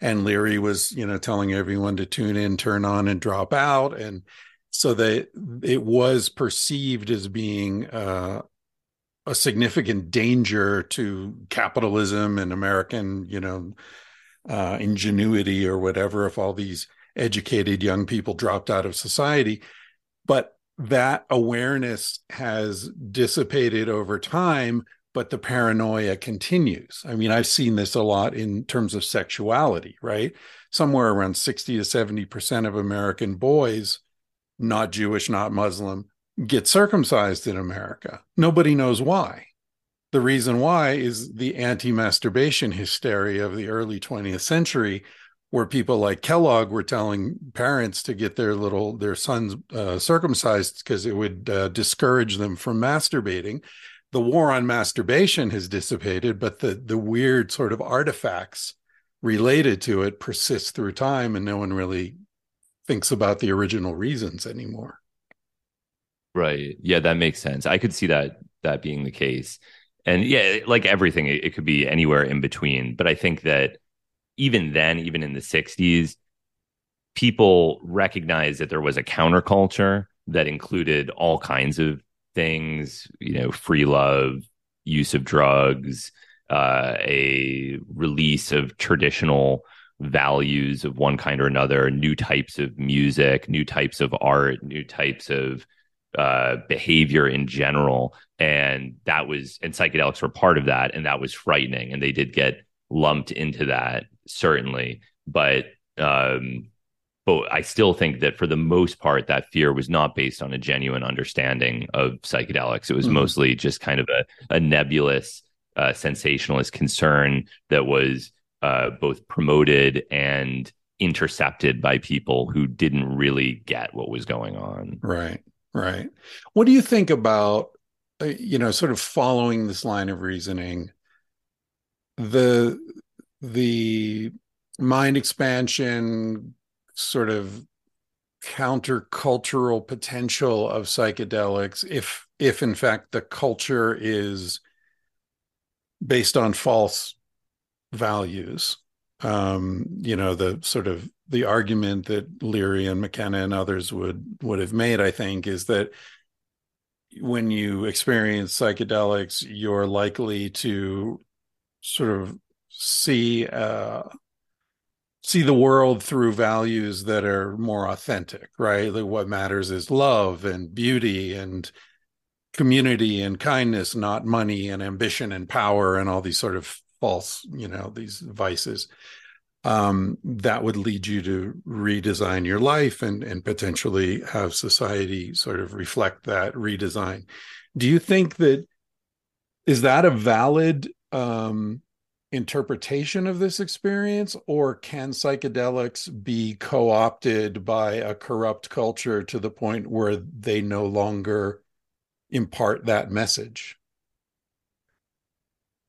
And Leary was, you know, telling everyone to tune in, turn on, and drop out. And so that it was perceived as being uh, a significant danger to capitalism and American, you know, uh, ingenuity or whatever if all these educated young people dropped out of society. But that awareness has dissipated over time, but the paranoia continues. I mean, I've seen this a lot in terms of sexuality, right? Somewhere around 60 to 70% of American boys, not Jewish, not Muslim, get circumcised in America. Nobody knows why. The reason why is the anti masturbation hysteria of the early 20th century, where people like Kellogg were telling parents to get their little their sons uh, circumcised because it would uh, discourage them from masturbating. The war on masturbation has dissipated, but the the weird sort of artifacts related to it persist through time, and no one really thinks about the original reasons anymore. Right. Yeah, that makes sense. I could see that that being the case. And yeah, like everything, it, it could be anywhere in between. But I think that even then, even in the 60s, people recognized that there was a counterculture that included all kinds of things, you know, free love, use of drugs, uh, a release of traditional values of one kind or another, new types of music, new types of art, new types of uh, behavior in general. And that was, and psychedelics were part of that. And that was frightening. And they did get lumped into that certainly, but um, but I still think that for the most part, that fear was not based on a genuine understanding of psychedelics. It was mm-hmm. mostly just kind of a, a nebulous, uh, sensationalist concern that was uh, both promoted and intercepted by people who didn't really get what was going on. Right, right. What do you think about, uh, you know, sort of following this line of reasoning? The the mind expansion sort of countercultural potential of psychedelics if if in fact the culture is based on false values um you know the sort of the argument that leary and mckenna and others would would have made i think is that when you experience psychedelics you're likely to sort of see uh, see the world through values that are more authentic, right? Like what matters is love and beauty and community and kindness, not money and ambition and power and all these sort of false, you know, these vices. Um, that would lead you to redesign your life and and potentially have society sort of reflect that redesign. Do you think that is that a valid um, interpretation of this experience, or can psychedelics be co opted by a corrupt culture to the point where they no longer impart that message?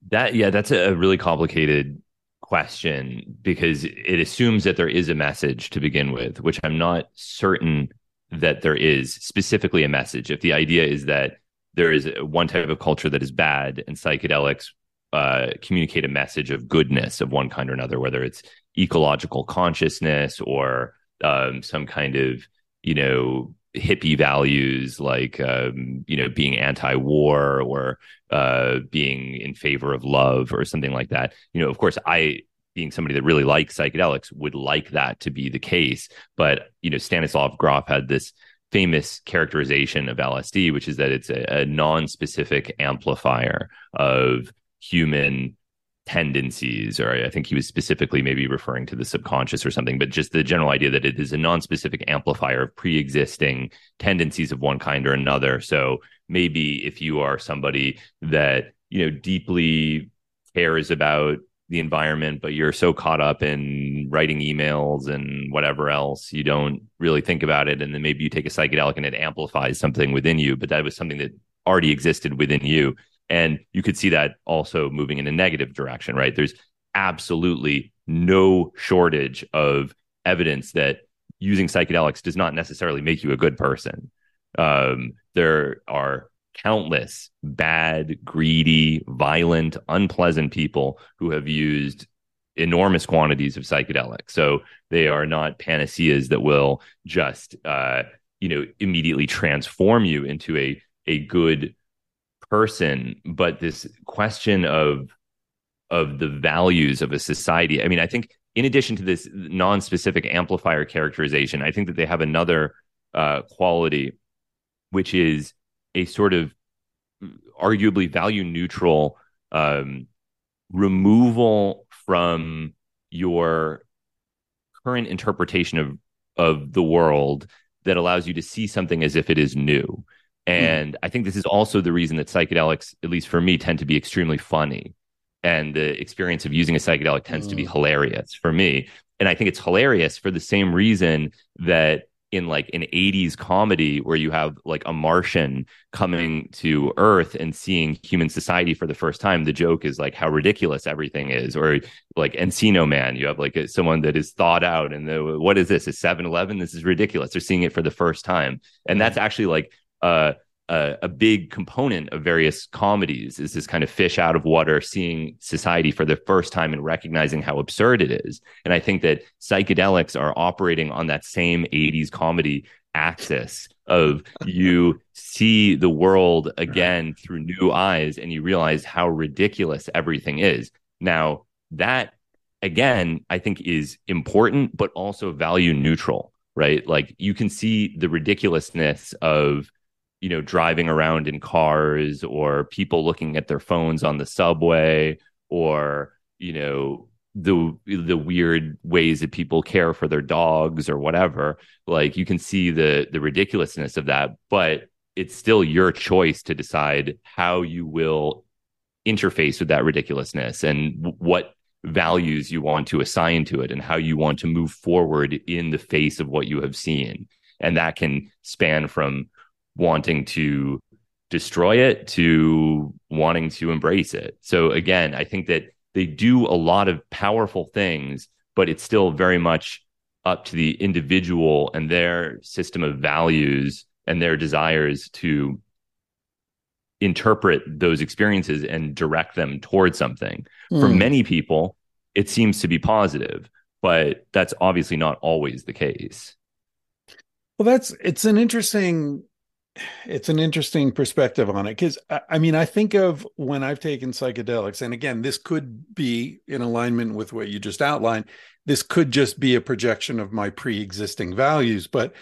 That, yeah, that's a really complicated question because it assumes that there is a message to begin with, which I'm not certain that there is specifically a message. If the idea is that there is one type of culture that is bad and psychedelics uh, communicate a message of goodness of one kind or another, whether it's ecological consciousness or um, some kind of, you know, hippie values like, um, you know, being anti-war or uh, being in favor of love or something like that. You know, of course, I being somebody that really likes psychedelics would like that to be the case. But you know, Stanislav Grof had this famous characterization of LSD, which is that it's a, a non-specific amplifier of human tendencies, or I think he was specifically maybe referring to the subconscious or something, but just the general idea that it is a non-specific amplifier of pre-existing tendencies of one kind or another. So maybe if you are somebody that, you know, deeply cares about the environment, but you're so caught up in writing emails and whatever else, you don't really think about it. And then maybe you take a psychedelic and it amplifies something within you, but that was something that already existed within you. And you could see that also moving in a negative direction, right? There's absolutely no shortage of evidence that using psychedelics does not necessarily make you a good person. Um, there are countless bad, greedy, violent, unpleasant people who have used enormous quantities of psychedelics. So they are not panaceas that will just, uh, you know, immediately transform you into a a good person. But this question of of the values of a society. I mean, I think in addition to this non-specific amplifier characterization, I think that they have another uh, quality, which is a sort of arguably value neutral um, removal from your current interpretation of of the world that allows you to see something as if it is new. Hmm. And mm. I think this is also the reason that psychedelics, at least for me, tend to be extremely funny. And the experience of using a psychedelic tends mm. to be hmm. hilarious for me. And I think it's hilarious for the same reason that in like an 80s comedy where you have like a Martian coming to Earth and seeing human society for the first time. The joke is like how ridiculous everything is, or like Encino Man, you have like a, someone that is thought out and the, what is this? A 7 Eleven? This is ridiculous. They're seeing it for the first time. And that's actually like, uh, a, a, big component of various comedies is this kind of fish out of water, seeing society for the first time and recognizing how absurd it is. And I think that psychedelics are operating on that same 80s comedy axis of you see the world again through new eyes and you realize how ridiculous everything is. Now, that again, I think is important, but also value neutral, right? Like you can see the ridiculousness of you know driving around in cars or people looking at their phones on the subway or you know the the weird ways that people care for their dogs or whatever like you can see the the ridiculousness of that but it's still your choice to decide how you will interface with that ridiculousness and what values you want to assign to it and how you want to move forward in the face of what you have seen. And that can span from wanting to destroy it to wanting to embrace it. So again, I think that they do a lot of powerful things, but it's still very much up to the individual and their system of values and their desires to interpret those experiences and direct them towards something. Mm. For hmm. many people, it seems to be positive, but that's obviously not always the case. Well, that's it's an interesting it's an interesting perspective on it because I mean I think of when I've taken psychedelics, and again, this could be in alignment with what you just outlined. This could just be a projection of my pre-existing values, but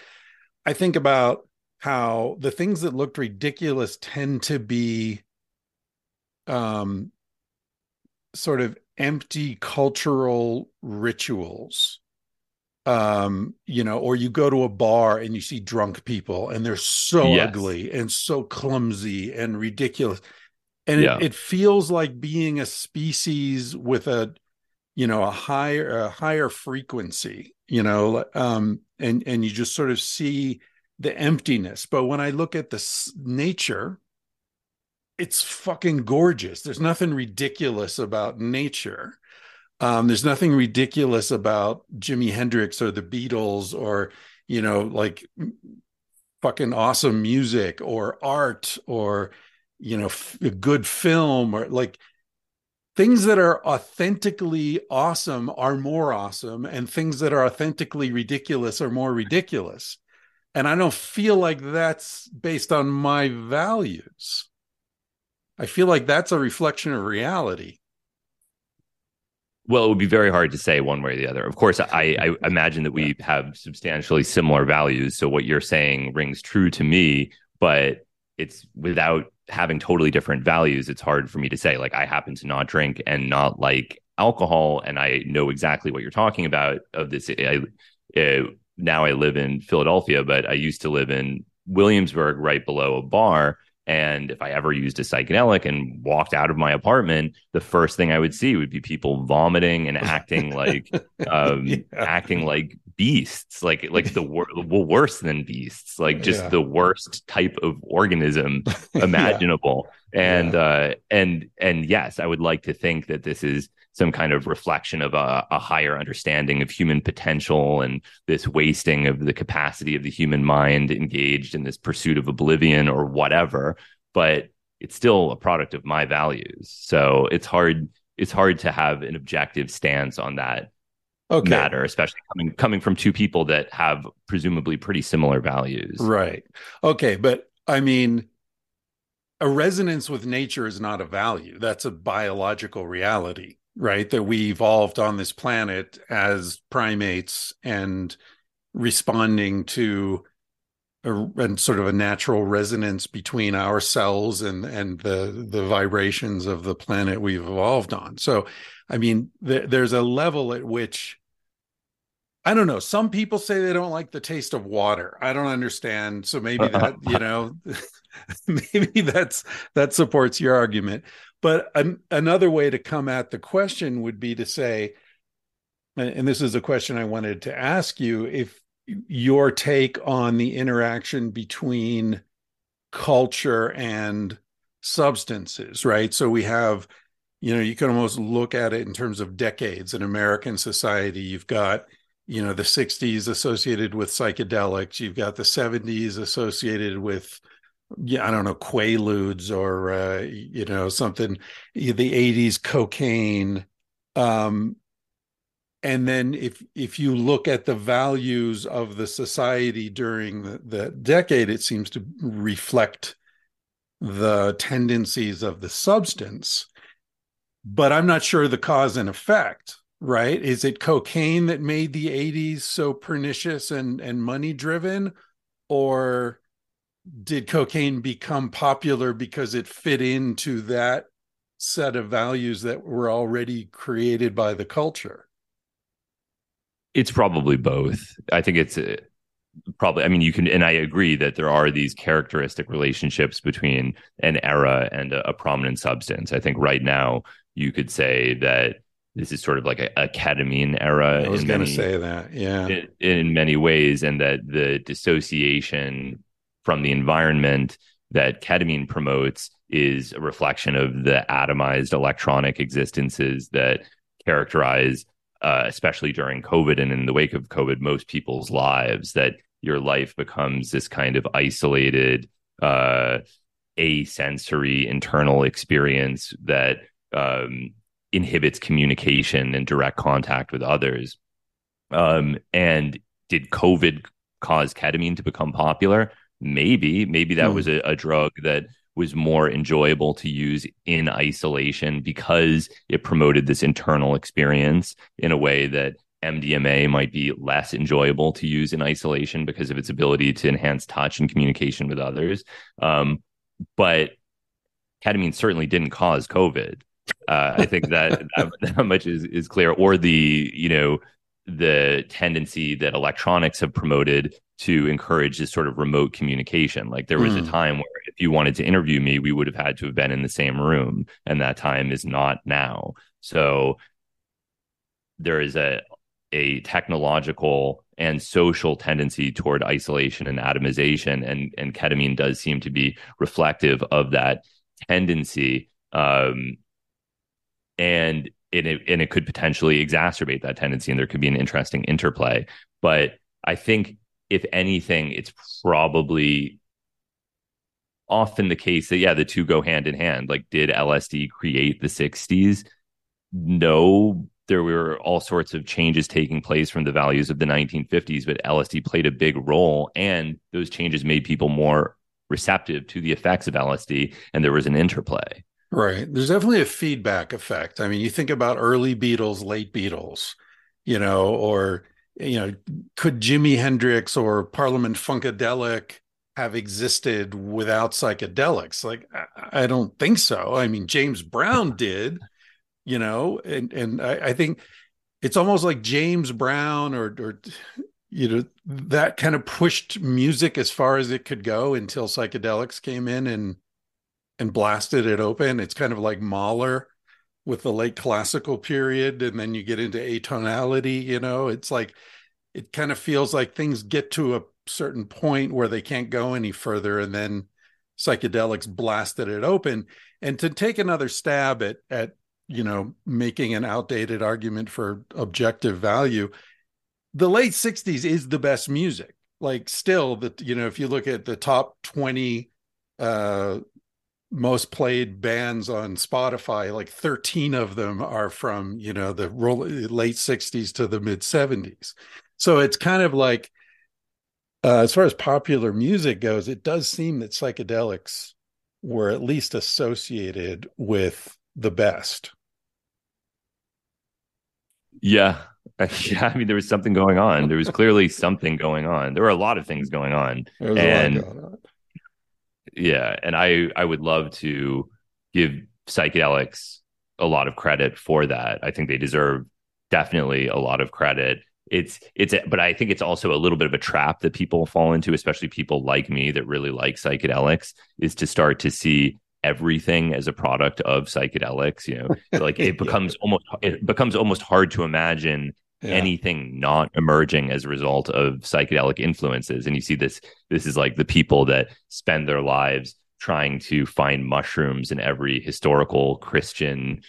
I think about how the things that looked ridiculous tend to be um sort of empty cultural rituals um you know or you go to a bar and you see drunk people and they're so yes. ugly and so clumsy and ridiculous and yeah. it, it, feels like being a species with a you know a higher a higher frequency you know um and and you just sort of see the emptiness but when i look at the nature it's fucking gorgeous there's nothing ridiculous about nature um, there's nothing ridiculous about Jimi Hendrix or the Beatles or, you know, like fucking awesome music or art or, you know, f- a good film or like things that are authentically awesome are more awesome and things that are authentically ridiculous are more ridiculous. And I don't feel like that's based on my values. I feel like that's a reflection of reality. Well, it would be very hard to say one way or the other. Of course, I, I imagine that we have substantially similar values. So what you're saying rings true to me, but it's without having totally different values. It's hard for me to say. Like I happen to not drink and not like alcohol, and I know exactly what you're talking about. Of this, I, uh, now I live in Philadelphia, but I used to live in Williamsburg, right below a bar and if I ever used a psychedelic and walked out of my apartment, the first thing I would see would be people vomiting and acting like um, yeah. acting like beasts, like like the wor- well, worse than beasts, like just yeah. the worst type of organism imaginable. yeah. And uh, and and yes, I would like to think that this is some kind of reflection of a, a, higher understanding of human potential and this wasting of the capacity of the human mind engaged in this pursuit of oblivion or whatever but it's still a product of my values. So it's hard it's hard to have an objective stance on that okay. matter especially coming coming from two people that have presumably pretty similar values. Right. Okay but i mean a resonance with nature is not a value. That's a biological reality right? That we evolved on this planet as primates and responding to a, and sort of a natural resonance between our cells and and the the vibrations of the planet we've evolved on. So, I mean, th- there's a level at which I don't know. Some people say they don't like the taste of water. I don't understand. So maybe that you know, maybe that's that supports your argument. But an, another way to come at the question would be to say, and this is a question I wanted to ask you if your take on the interaction between culture and substances, right? So we have, you know, you can almost look at it in terms of decades in American society. You've got, you know, the 60s associated with psychedelics, you've got the 70s associated with yeah, I don't know, Quaaludes or uh, you know something, the '80s cocaine, um, and then if if you look at the values of the society during the, the decade, it seems to reflect the tendencies of the substance. But I'm not sure the cause and effect. Right? Is it cocaine that made the '80s so pernicious and and money driven, or did cocaine become popular because it fit into that set of values that were already created by the culture? It's probably both. I think it's uh, probably, I mean, you can, and I agree that there are these characteristic relationships between an era and a, a prominent substance. I think right now you could say that this is sort of like a, a ketamine era. I was going to say that, yeah, in, in, many ways, and that the dissociation from the environment that ketamine promotes is a reflection of the atomized electronic existences that characterize, uh, especially during COVID and in the wake of COVID, most people's lives. That your life becomes this kind of isolated, uh, asensory internal experience that um, inhibits communication and direct contact with others. Um, and did COVID cause ketamine to become popular? Maybe maybe that mm. was a, a drug that was more enjoyable to use in isolation because it promoted this internal experience in a way that MDMA might be less enjoyable to use in isolation because of its ability to enhance touch and communication with others. Um, but ketamine certainly didn't cause COVID. Uh, I think that, that, that much is is clear. Or the you know the tendency that electronics have promoted to encourage this sort of remote communication. Like there was mm. a hmm. time where if you wanted to interview me, we would have had to have been in the same room, and that time is not now. So there is a a technological and social tendency toward isolation and atomization, and and ketamine does seem to be reflective of that tendency. Um, and and it, and it could potentially exacerbate that tendency and there could be an interesting interplay. But i think if anything it's probably often the case that yeah the two go hand in hand. Like did lsd create the 60s no. There were all sorts of changes taking place from the values of the 1950s but lsd played a big role and those changes made people more receptive to the effects of lsd and there was an interplay Right. There's definitely a feedback effect. I mean, you think about early Beatles, late Beatles, you know, or you know, could Jimi Hendrix or Parliament Funkadelic have existed without psychedelics? Like, I, don't think so. I mean, James Brown did, you know, and and I, I think it's almost like James Brown or or you know that kind of pushed music as far as it could go until psychedelics came in and and blasted it open. It's kind of like Mahler with the late classical period, and then you get into atonality. You know, it's like it kind of feels like things get to a certain point where they can't go any further, and then psychedelics blasted it open. And to take another stab at at you know making an outdated argument for objective value, the late '60s is the best music. Like still, that you know, if you look at the top twenty uh most played bands on Spotify, like 13 of them are from, you know, the late 60s to the mid 70s. So it's kind of like, uh, as far as popular music goes, it does seem that psychedelics were at least associated with the best. Yeah. Yeah, I mean, there was something going on. There was clearly something going on. There were a lot of things going on, and on yeah and i i would love to give psychedelics a lot of credit for that. I think they deserve definitely a lot of credit. It's it's but i think it's also a little bit of a trap that people fall into especially people like me that really like psychedelics is to start to see everything as a product of psychedelics you know? Like it becomes yeah. almost it becomes almost hard to imagine yeah. anything not emerging as a result of psychedelic influences and you see this this is like the people that spend their lives trying to find mushrooms in every historical christian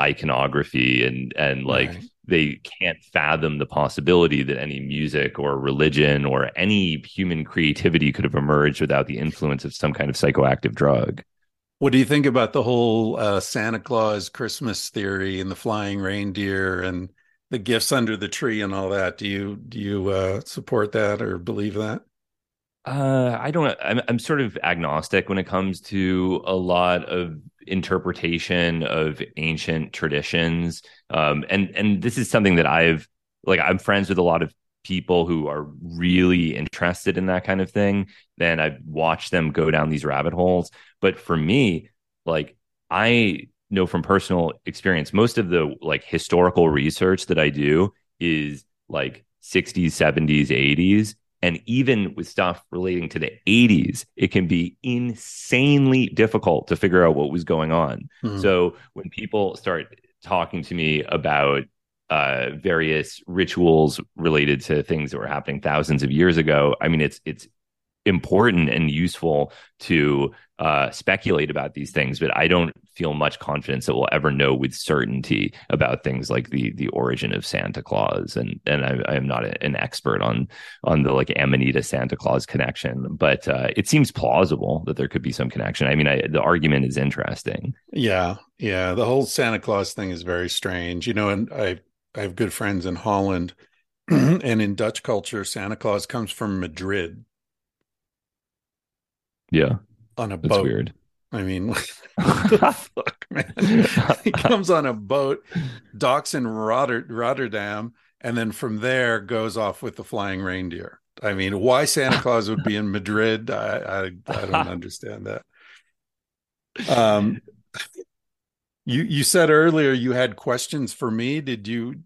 iconography and and like right. they can't fathom the possibility that any music or religion or any human creativity could have emerged without the influence of some kind of psychoactive drug what do you think about the whole uh, Santa Claus Christmas theory and the flying reindeer and the gifts under the tree and all that. Do you do you uh, support that or believe that? Uh, I don't. I'm, I'm sort of agnostic when it comes to a lot of interpretation of ancient traditions. Um, and and this is something that I've like. I'm friends with a lot of people who are really interested in that kind of thing. Then I've watched them go down these rabbit holes. But for me, like I know from personal experience, most of the like historical research that I do is like 60s, 70s, 80s. And even with stuff relating to the 80s, it can be insanely difficult to figure out what was going on. Mm-hmm. So when people start talking to me about uh, various rituals related to things that were happening thousands of years ago, I mean, it's it's important and useful to uh, speculate about these things, but I don't feel much confidence that we'll ever know with certainty about things like the the origin of Santa Claus. And and I, I am not a, an expert on on the like Amanita Santa Claus connection, but uh, it seems plausible that there could be some connection. I mean, I, the argument is interesting. Yeah, yeah. The whole Santa Claus thing is very strange, you know. And I I have good friends in Holland, and in Dutch culture, Santa Claus comes from Madrid. Yeah on a That's boat. Weird. I mean, what the fuck, man? he comes on a boat, docks in Rotter- Rotterdam, and then from there goes off with the flying reindeer. I mean, why Santa Claus would be in Madrid? I I, I don't understand that. Um, you you said earlier you had questions for me. Did you?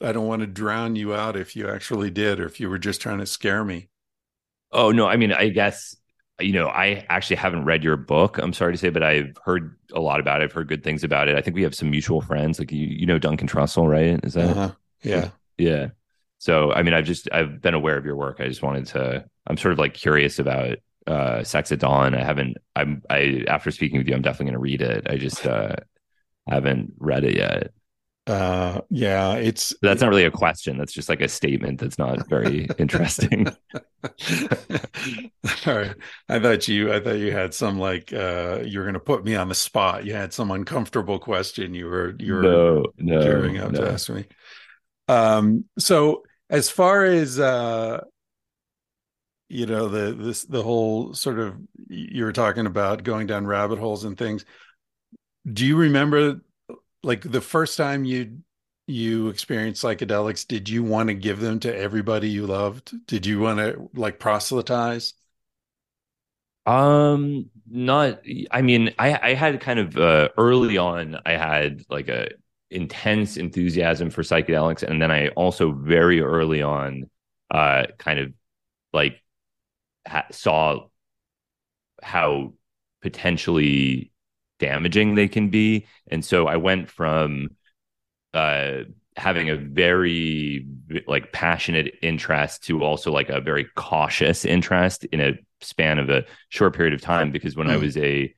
I don't want to drown you out if you actually did, or if you were just trying to scare me. Oh no, I mean, I guess you know, I actually haven't read your book. I'm sorry to say, but I've heard a lot about it. I've heard good things about it. I think we have some mutual friends. Like you, you know, Duncan Trussell, right? Is that? Uh-huh. Yeah. Yeah. So, I mean, I've just I've been aware of your work. I just wanted to. I'm sort of like curious about uh, Sex at Dawn. I haven't. I'm. I after speaking with you, I'm definitely going to read it. I just uh, haven't read it yet. Uh, yeah, it's that's not really a question. That's just like a statement. That's not very interesting. All right, I thought you, I thought you had some like uh, you were going to put me on the spot. You had some uncomfortable question. You were you were no, no, gearing up no. to ask me. Um, so as far as uh, you know, the this the whole sort of you were talking about going down rabbit holes and things do you remember like the first time you you experienced psychedelics did you want to give them to everybody you loved? Did you want to like proselytize? Um not i mean i i had kind of uh early on i had like a intense enthusiasm for psychedelics and then i also very early on uh kind of like ha- saw how potentially damaging they can be. And so I went from uh, having a very like passionate interest to also like a very cautious interest in a span of a short period of time. Because when mm. I was a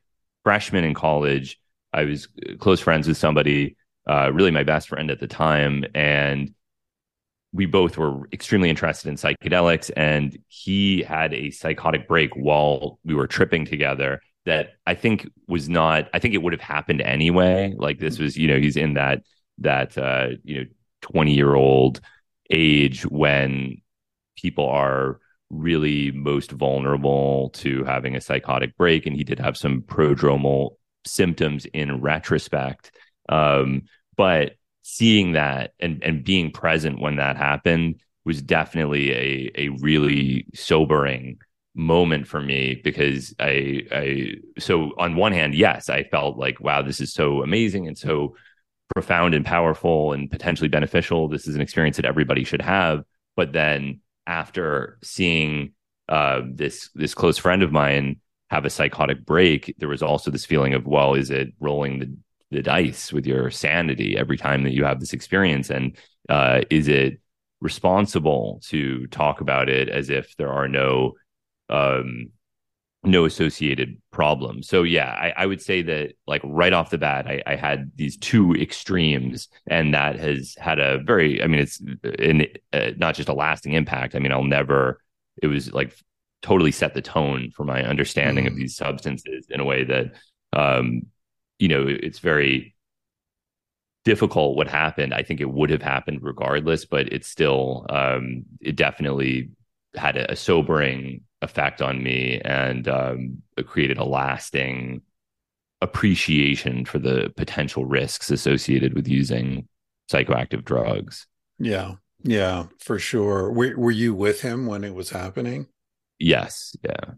freshman in college, I was close friends with somebody, uh, really my best friend at the time, and we both were extremely interested in psychedelics and he had a psychotic break while we were tripping together that I think was not I think it would have happened anyway. Like this was you know he's in that that uh you know 20 year old age when people are really most vulnerable to having a psychotic break and he did have some prodromal symptoms in retrospect. Um but seeing that and and being present when that happened was definitely a a really sobering moment for me because I I so on one hand yes I felt like wow this is so amazing and so profound and powerful and potentially beneficial. This is an experience that everybody should have. But then after seeing uh, this this close friend of mine have a psychotic break there was also this feeling of well is it rolling the the dice with your sanity every time that you have this experience? And uh, is it responsible to talk about it as if there are no um, no associated problems so yeah I, I, would say that like right off the bat I, I, had these two extremes and that has had a very i mean it's in uh, not just a lasting impact i mean i'll never it was like totally set the tone for my understanding mm. of these substances in a way that um, you know, it's very difficult what happened. I think it would have happened regardless, but it's still, um, it definitely had a, a, sobering effect on me and um, created a lasting appreciation for the potential risks associated with using psychoactive drugs. Yeah. Yeah, for sure. Were, were you with him when it was happening? Yes. Yeah.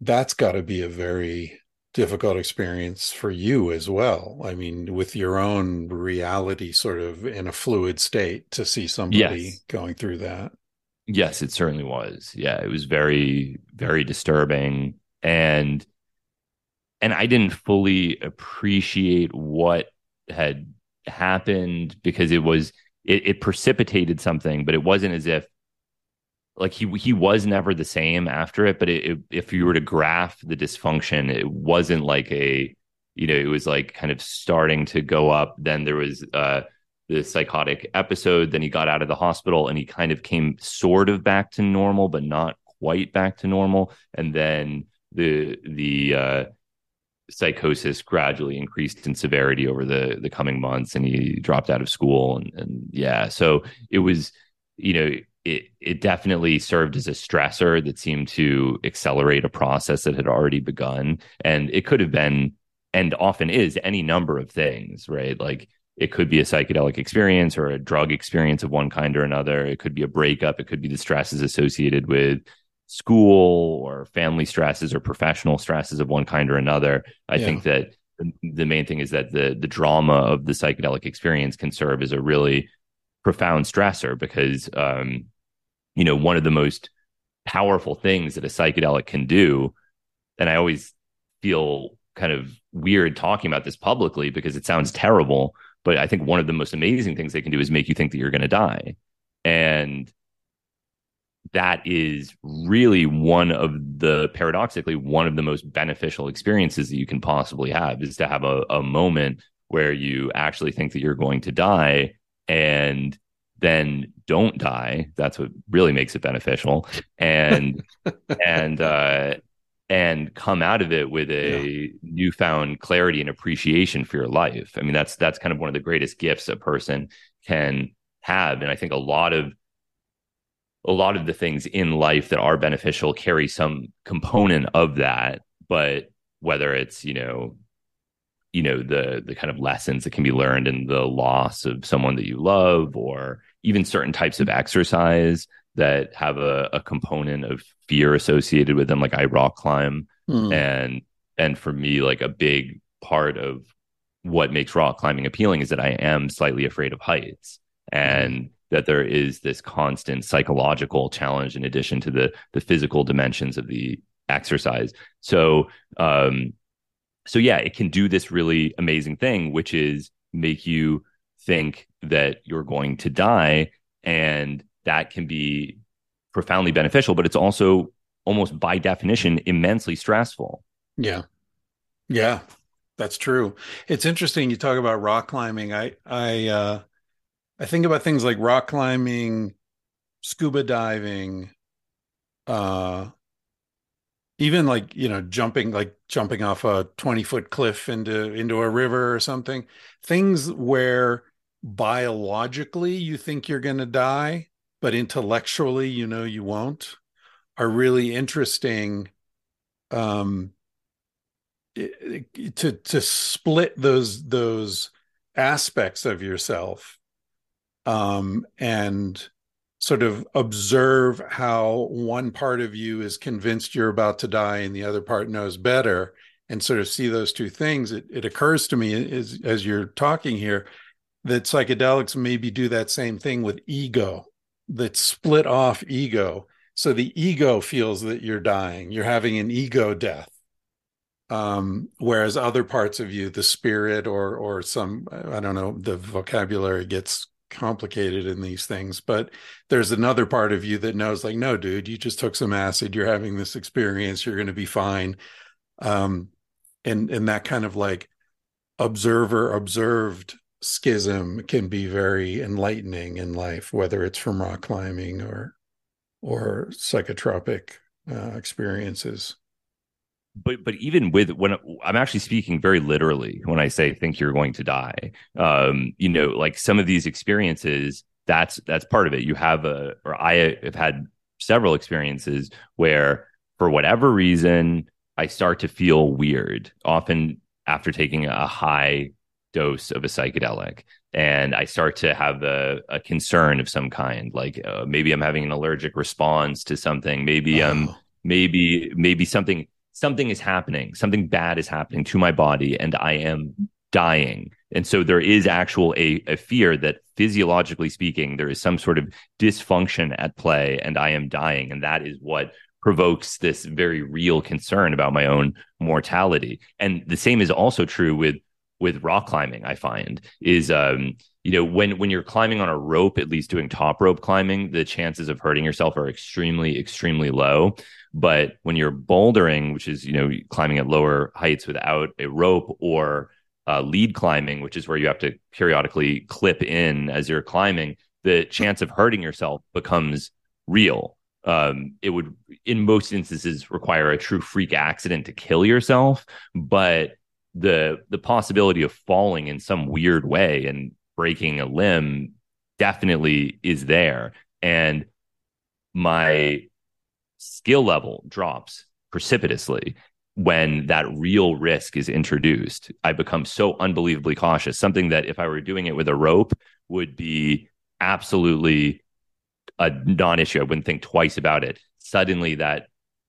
That's got to be a very difficult experience for you as well. I mean, with your own reality sort of in a fluid state to see somebody yes. going through that. Yes, it certainly was. Yeah, it was very, very disturbing. And and I didn't fully appreciate what had happened because it was it, it precipitated something, but it wasn't as if like he he was never the same after it but it, it, if you were to graph the dysfunction it wasn't like a you know it was like kind of starting to go up then there was uh the psychotic episode then he got out of the hospital and he kind of came sort of back to normal but not quite back to normal. And then the the uh psychosis gradually increased in severity over the the coming months and he dropped out of school and, and yeah. So it was you know it it definitely served as a stressor that seemed to accelerate a process that had already begun. And it could have been and often is any number of things right? Like it could be a psychedelic experience or a drug experience of one kind or another it could be a breakup it could be the stresses associated with school or family stresses or professional stresses of one kind or another i yeah. think that the main thing is that the the drama of the psychedelic experience can serve as a really profound stressor because um, you know, one of the most powerful things that a psychedelic can do. And I always feel kind of weird talking about this publicly because it sounds terrible. But I think one of the most amazing things they can do is make you think that you're going to die. And that is really one of the paradoxically one of the most beneficial experiences that you can possibly have is to have a, a moment where you actually think that you're going to die and then don't die. That's what really makes it beneficial. And and uh and come out of it with a yeah. newfound clarity and appreciation for your life. I mean, that's that's kind of one of the greatest gifts a person can have. And I think a lot of a lot of the things in life that are beneficial carry some component of that. But whether it's, you know, you know the the kind of lessons that can be learned in the loss of someone that you love or even certain types of exercise that have a, a component of fear associated with them like i rock climb. Mm. and and for me like a big part of what makes rock climbing appealing is that i am slightly afraid of heights and that there is this constant psychological challenge in addition to the the physical dimensions of the exercise. So um so yeah it can do this really amazing thing which is make you think that you're going to die and that can be profoundly beneficial but it's also almost by definition immensely stressful. Yeah. Yeah that's true. It's interesting you talk about rock climbing. I i uh I think about things like rock climbing, scuba diving, uh, even like you know jumping like jumping off a 20 foot cliff into into a river or something. Things where biologically you think you're going to die but intellectually you know you won't are really interesting um to to split those those aspects of yourself um, and sort of observe how one part of you is convinced you're about to die and the other part knows better and sort of see those two things. It, it occurs to me as, as you're talking here that psychedelics maybe do that same thing with ego that split off ego. So the ego feels that you're dying. You're having an ego death. Um, whereas other parts of you the spirit or or some i don't know the vocabulary gets complicated in these things but there's another part of you that knows like no dude you just took some acid. You're having this experience. You're going to be fine. Um and and that kind of like observer observed schism can be very enlightening in life whether it's from rock climbing or or psychotropic uh, experiences but but even with when I'm actually speaking very literally when I say think you're going to die, um, you know, like some of these experiences, that's that's part of it. You have a or I have had several experiences where for whatever reason I start to feel weird, often after taking a high dose of a psychedelic and I start to have a, a concern of some kind, like uh, maybe I'm having an allergic response to something, maybe oh. I'm maybe maybe something something is happening, something bad is happening to my body, and I am dying. And so there is actual a, a fear that physiologically speaking, there is some sort of dysfunction at play and I am dying. And that is what provokes this very real concern about my own mortality. And the same is also true with with rock climbing, I find, is um, you know, when when you're climbing on a rope, at least doing top rope climbing, the chances of hurting yourself are extremely, extremely low. But when you're bouldering, which is you know climbing at lower heights without a rope, or uh, lead climbing, which is where you have to periodically clip in as you're climbing, the chance of hurting yourself becomes real. Um, it would, in most instances, require a true freak accident to kill yourself, but the the possibility of falling in some weird way and breaking a limb definitely is there. And my skill level drops precipitously when that real risk is introduced. I become so unbelievably cautious, something that if I were doing it with a rope would be absolutely a non issue. I wouldn't think twice about it. Suddenly, that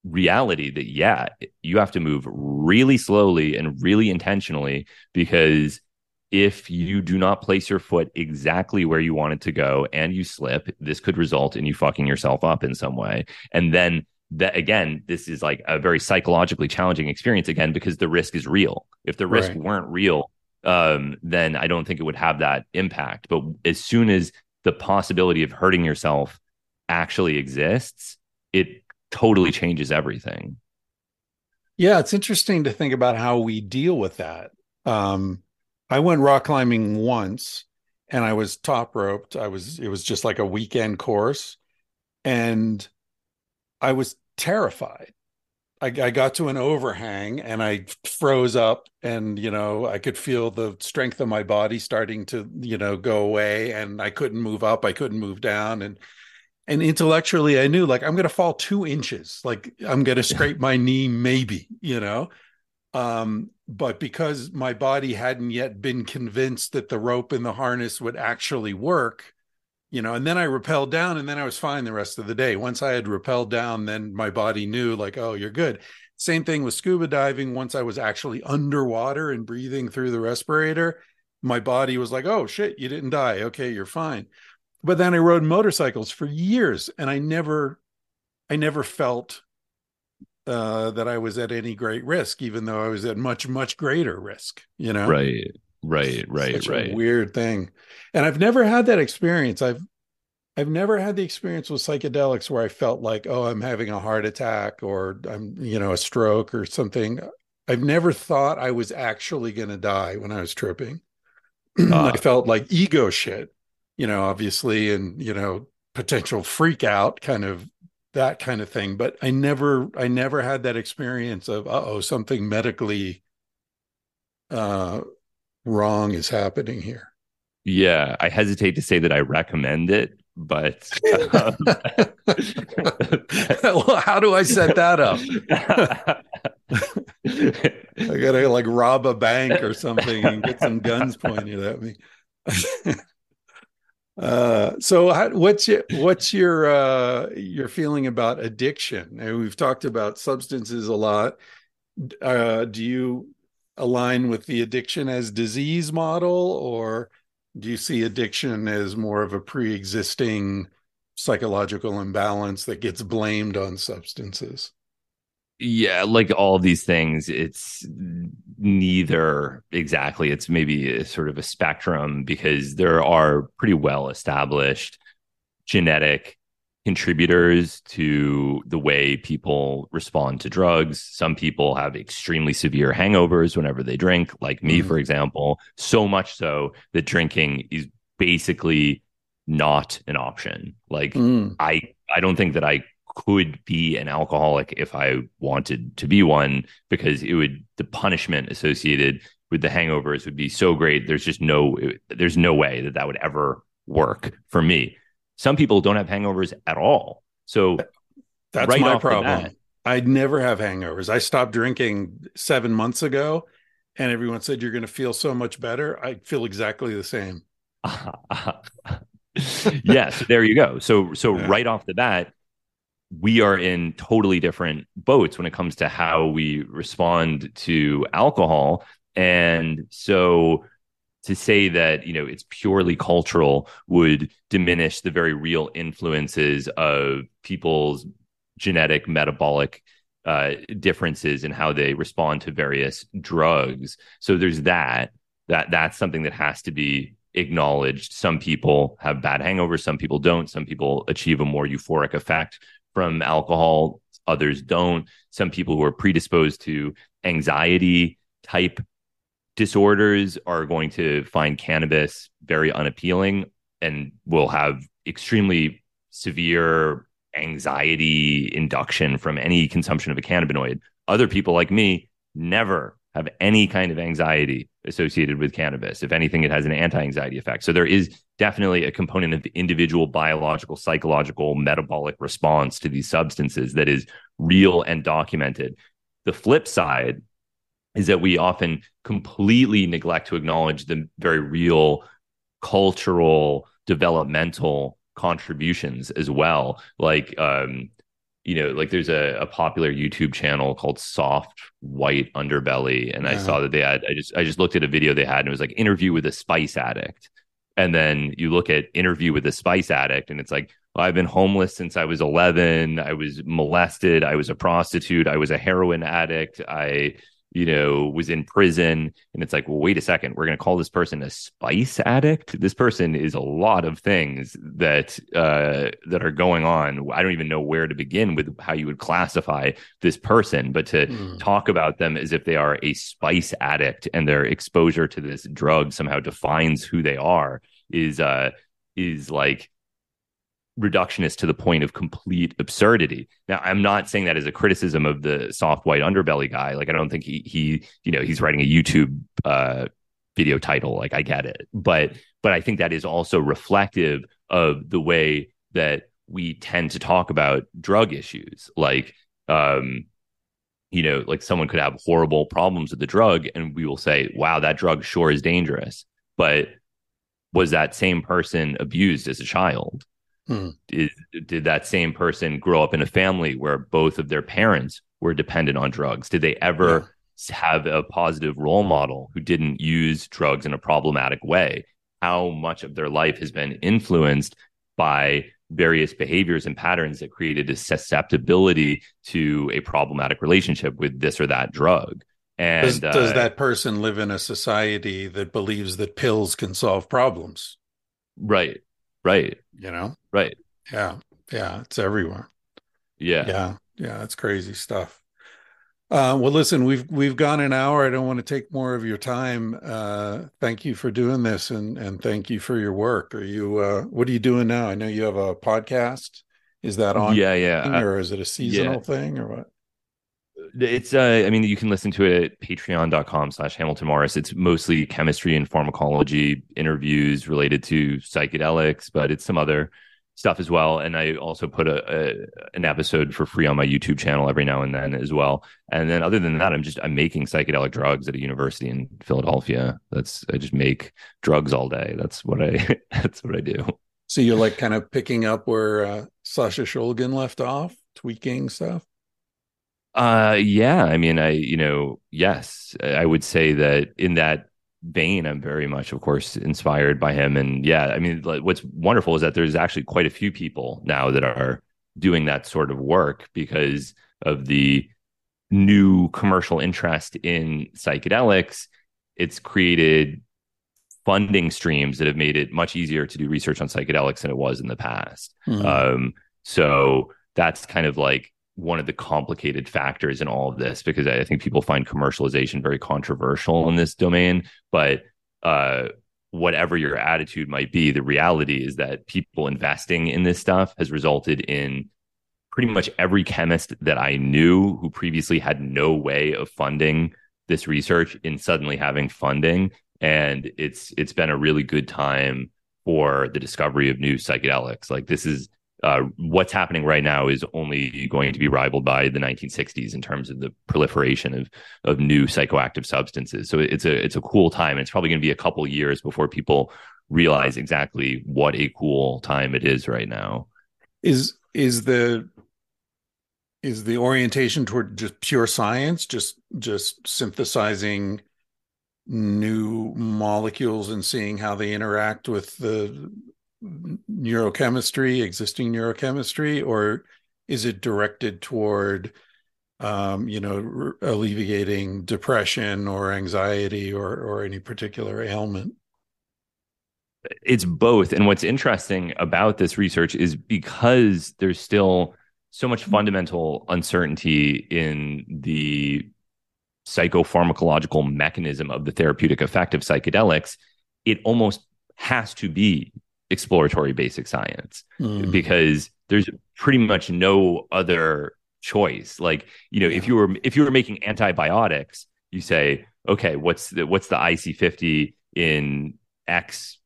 reality that, yeah, you have to move really slowly and really intentionally because if you do not place your foot exactly where you want it to go and you slip, this could result in you fucking yourself up in some way. And then that again, this is like a very psychologically challenging experience again because the risk is real. If the risk right. weren't real, um, then I don't think it would have that impact. But as soon as the possibility of hurting yourself actually exists, it totally changes everything. Yeah, it's interesting to think about how we deal with that. Um, I went rock climbing once and I was top roped. I was, it was just like a weekend course. And I was terrified. I, I got to an overhang and I froze up and, you know, I could feel the strength of my body starting to, you know, go away and I couldn't move up. I couldn't move down. And, and intellectually I knew like I'm going to fall two inches. Like I'm going to scrape my knee, maybe, you know? Um, but because my body hadn't yet been convinced that the rope and the harness would actually work, you know, and then I rappelled down and then I was fine the rest of the day. Once I had rappelled down, then my body knew, like, oh, you're good. Same thing with scuba diving. Once I was actually underwater and breathing through the respirator, my body was like, oh, shit, you didn't die. Okay, you're fine. But then I rode motorcycles for years and I never, I never felt uh, that I was at any great risk, even though I was at much, much greater risk, you know? Right, right, right, Such right. weird thing. And I've never had that experience. I've, I've never had the experience with psychedelics where I felt like, oh, I'm having a heart attack or I'm, you know, a stroke or something. I've never thought I was actually going to die when I was tripping. Uh, I felt like ego shit, you know, obviously, and, you know, potential freak out kind of that kind of thing. But i never i never had that experience of oh something medically uh wrong is happening here. Yeah, I hesitate to say that I recommend it, but um, well, how do i set that up? I gotta like rob a bank or something and get some guns pointed at me Uh, so how, what's your what's your uh, your feeling about addiction? And we've talked about substances a lot. Uh, do you align with the addiction as disease model, or do you see addiction as more of a pre-existing psychological imbalance that gets blamed on substances? Yeah like all of these things it's neither exactly. It's maybe a sort of a spectrum because there are pretty well established genetic contributors to the way people respond to drugs. Some people have extremely severe hangovers whenever they drink like me Mhm. for example so much so that drinking is basically not an option. Like Mm, I I don't think that I could be an alcoholic if I wanted to be one because it would the punishment associated with the hangovers would be so great. There's just no there's no way that that would ever work for me. Some people don't have hangovers at all. So that's right my problem. bat- I'd never have hangovers. I stopped drinking seven months ago, and everyone said you're going to feel so much better. I feel exactly the same. yes, there you go. So so Yeah. right off the bat, we are in totally different boats when it comes to how we respond to alcohol. And so to say that, you know, it's purely cultural would diminish the very real influences of people's genetic metabolic uh, differences in how they respond to various drugs. So there's that. That that's something that has to be acknowledged. Some people have bad hangovers, some people don't. Some people achieve a more euphoric effect from alcohol, others don't. Some people who are predisposed to anxiety type disorders are going to find cannabis very unappealing and will have extremely severe anxiety induction from any consumption of a cannabinoid. Other people like me never have any kind of anxiety associated with cannabis. If anything, it has an anti anxiety effect. So there is definitely a component of individual biological, psychological, metabolic response to these substances that is real and documented. The flip side is that we often completely neglect to acknowledge the very real cultural, developmental contributions as well. Like, um, you know, like there's a, a popular YouTube channel called Soft White Underbelly, and I saw uh-huh. that they had. I just I just looked at a video they had, and it was like interview with a spice addict, and then you look at interview with a spice addict, and it's like well, I've been homeless since I was 11. I was molested. I was a prostitute. I was a heroin addict. I you know, was in prison. And it's like, well, wait a second, we're going to call this person a spice addict. This person is a lot of things that uh, that are going on. I don't even know where to begin with how you would classify this person, but to Mm. talk about them as if they are a spice addict and their exposure to this drug somehow defines who they are is uh is like reductionist to the point of complete absurdity. Now, I'm not saying that as a criticism of the soft white underbelly guy. Like, I don't think he he you know he's writing a YouTube uh, video title. Like, I get it, but but I think that is also reflective of the way that we tend to talk about drug issues. Like, um, you know, like someone could have horrible problems with the drug, and we will say, wow, that drug sure is dangerous. But was that same person abused as a child? Hmm. Is, did that same person grow up in a family where both of their parents were dependent on drugs? Did they ever yeah. have a positive role model who didn't use drugs in a problematic way? How much of their life has been influenced by various behaviors and patterns that created a susceptibility to a problematic relationship with this or that drug. And does, does uh, that person live in a society that believes that pills can solve problems? Right. Right. You know? Right. Yeah. Yeah. It's everywhere. Yeah. Yeah. Yeah. It's crazy stuff. Uh, well, listen, we've we've gone an hour. I don't want to take more of your time. Uh, thank you for doing this, and and thank you for your work. Are you? Uh, what are you doing now? I know you have a podcast. Is that on? Yeah, yeah. Or is it a seasonal yeah. thing, or what? It's. Uh, I mean, you can listen to it at Patreon.com/slash Hamilton Morris. It's mostly chemistry and pharmacology interviews related to psychedelics, but it's some other stuff as well. And I also put a, a, an episode for free on my YouTube channel every now and then as well. And then other than that, I'm just I'm making psychedelic drugs at a university in Philadelphia. That's I just make drugs all day. That's what I that's what I do. So you're like kind of picking up where uh, Sasha Shulgin left off, tweaking stuff. Uh, yeah. I mean, I you know, yes, I would say that in that vein, I'm very much, of course, inspired by him. And yeah, I mean, what's wonderful is that there's actually quite a few people now that are doing that sort of work because of the new commercial interest in psychedelics. It's created funding streams that have made it much easier to do research on psychedelics than it was in the past. Mm-hmm. Um, so that's kind of like one of the complicated factors in all of this because I think people find commercialization very controversial in this domain. But uh, whatever your attitude might be, the reality is that people investing in this stuff has resulted in pretty much every chemist that I knew who previously had no way of funding this research in suddenly having funding. And it's it's been a really good time for the discovery of new psychedelics. Like this is uh, what's happening right now is only going to be rivaled by the 1960s in terms of the proliferation of of new psychoactive substances. So it's a it's a cool time. And it's probably going to be a couple years before people realize exactly what a cool time it is right now. Is is the is the orientation toward just pure science, just just synthesizing new molecules and seeing how they interact with the neurochemistry, existing neurochemistry, or is it directed toward, um, you know, re- alleviating depression or anxiety or or any particular ailment? It's both. And what's interesting about this research is because there's still so much fundamental uncertainty in the psychopharmacological mechanism of the therapeutic effect of psychedelics, it almost has to be exploratory basic science mm. because there's pretty much no other choice like you know yeah. if you were if you were making antibiotics you say okay what's the what's the ic50 in x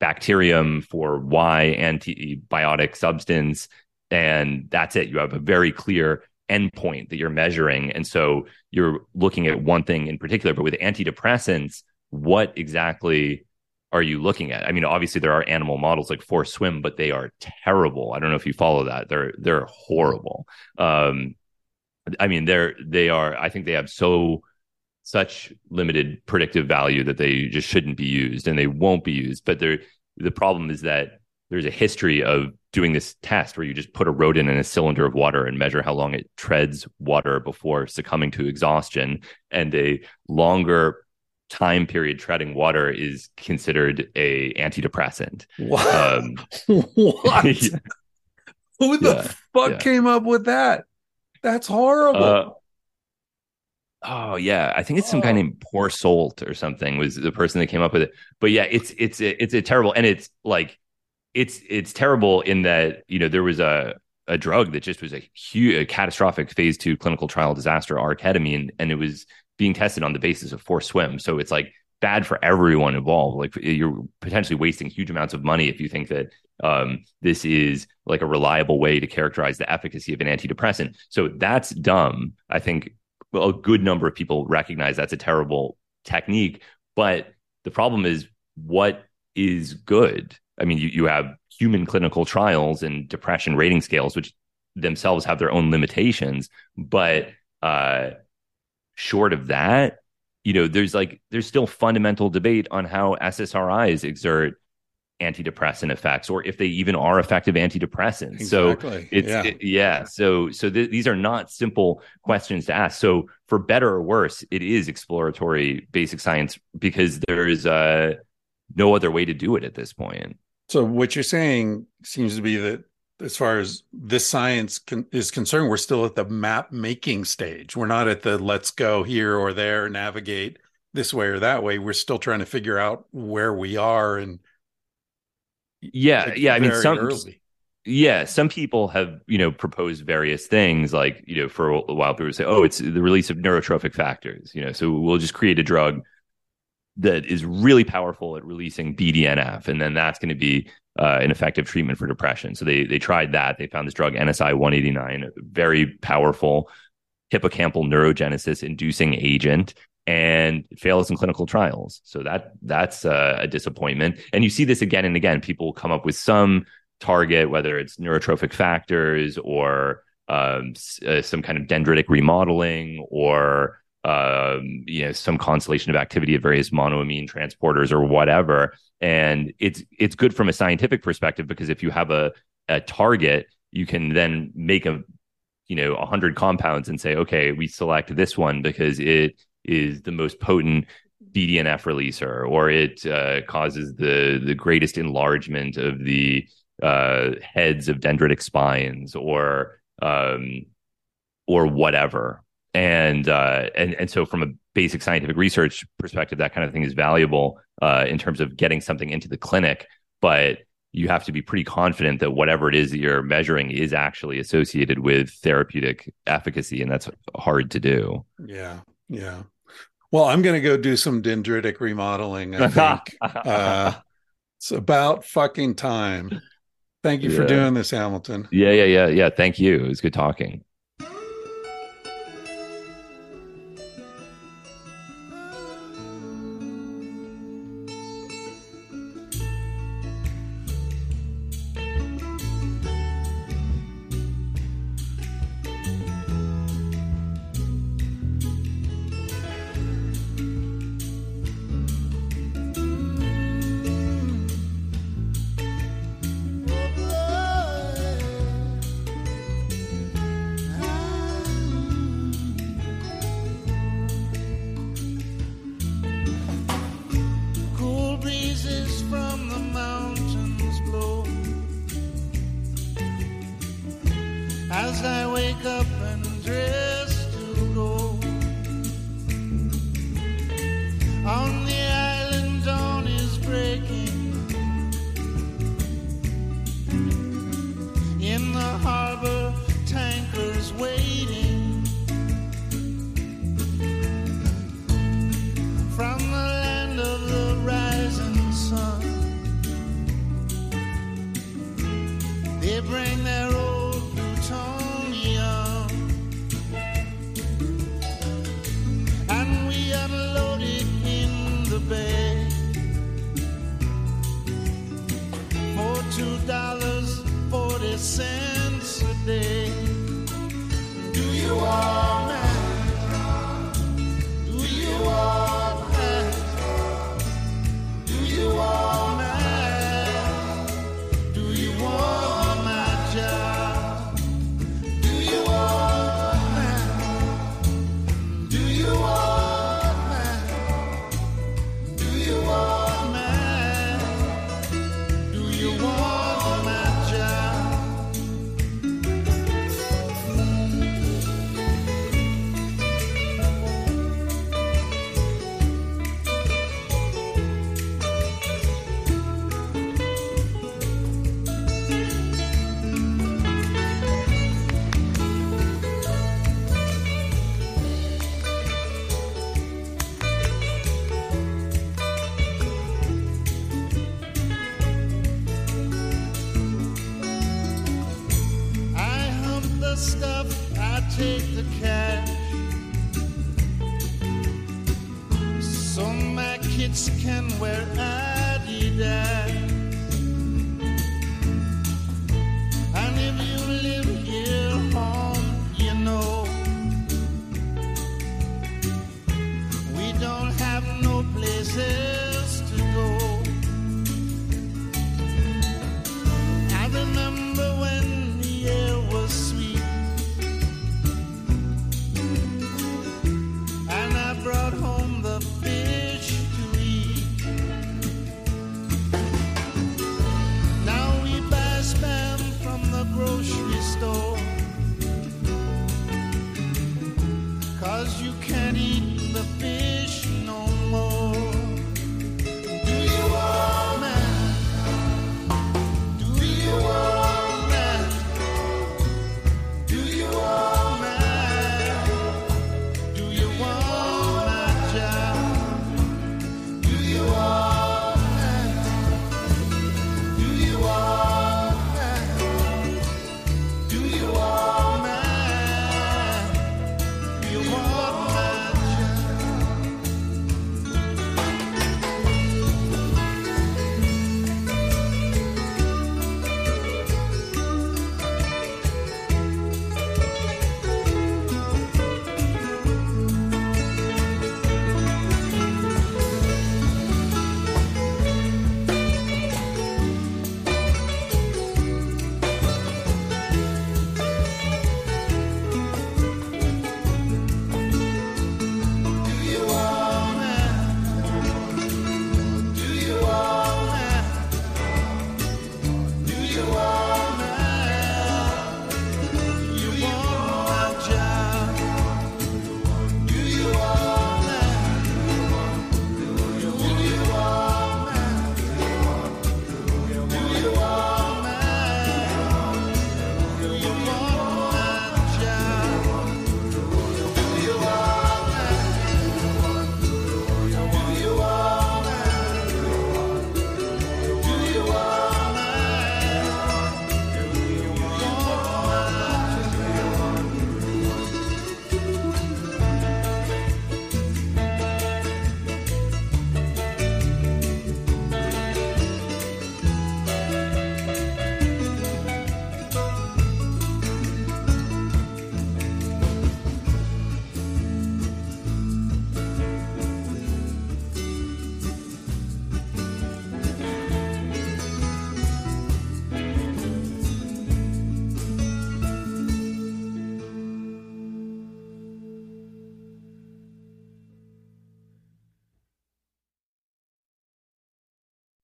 bacterium for y antibiotic substance and that's it you have a very clear endpoint that you're measuring and so you're looking at one thing in particular but with antidepressants what exactly are you looking at? I mean, obviously there are animal models like Force Swim, but they are terrible. I don't know if you follow that. They're they're horrible. Um, I mean, they're they are. I think they have so such limited predictive value that they just shouldn't be used, and they won't be used. But they the problem is that there's a history of doing this test where you just put a rodent in a cylinder of water and measure how long it treads water before succumbing to exhaustion, and a longer time period treading water is considered a antidepressant. What? Um, what? yeah. Who the yeah, fuck yeah. came up with that? That's horrible. Uh, oh yeah, I think it's some oh. guy named Porsolt or something was the person that came up with it. But yeah, it's it's it's a terrible and it's like it's it's terrible in that you know there was a a drug that just was a huge a catastrophic phase two clinical trial disaster, R-ketamine, and it was being tested on the basis of force swim. So it's like bad for everyone involved. Like you're potentially wasting huge amounts of money if you think that um, this is like a reliable way to characterize the efficacy of an antidepressant. So that's dumb. I think a good number of people recognize that's a terrible technique. But the problem is what is good? I mean, you, you have human clinical trials and depression rating scales, which themselves have their own limitations. But uh, short of that, you know, there's like there's still fundamental debate on how SSRIs exert antidepressant effects or if they even are effective antidepressants exactly. so it's yeah, it, yeah. so so th- these are not simple questions to ask so for better or worse it is exploratory basic science because there's uh no other way to do it at this point so what you're saying seems to be that as far as this science con- is concerned we're still at the map making stage we're not at the let's go here or there navigate this way or that way we're still trying to figure out where we are and yeah like yeah i mean some early. yeah some people have you know proposed various things like you know for a while people say oh it's the release of neurotrophic factors you know so we'll just create a drug that is really powerful at releasing BDNF, and then that's going to be uh, an effective treatment for depression. So they they tried that. They found this drug NSI 189, very powerful hippocampal neurogenesis inducing agent, and fails in clinical trials. So that that's uh, a disappointment. And you see this again and again. People come up with some target, whether it's neurotrophic factors or um, uh, some kind of dendritic remodeling or um, you know some constellation of activity of various monoamine transporters or whatever. And it's it's good from a scientific perspective because if you have a a target, you can then make a you know a hundred compounds and say, okay, we select this one because it is the most potent BDNF releaser, or it uh, causes the the greatest enlargement of the uh, heads of dendritic spines, or um, or whatever. And uh, and and so, from a basic scientific research perspective, that kind of thing is valuable uh, in terms of getting something into the clinic. But you have to be pretty confident that whatever it is that you're measuring is actually associated with therapeutic efficacy, and that's hard to do. Yeah, yeah. Well, I'm going to go do some dendritic remodeling. I think uh, it's about fucking time. Thank you yeah. for doing this, Hamilton. Yeah, yeah, yeah, yeah. Thank you. It was good talking.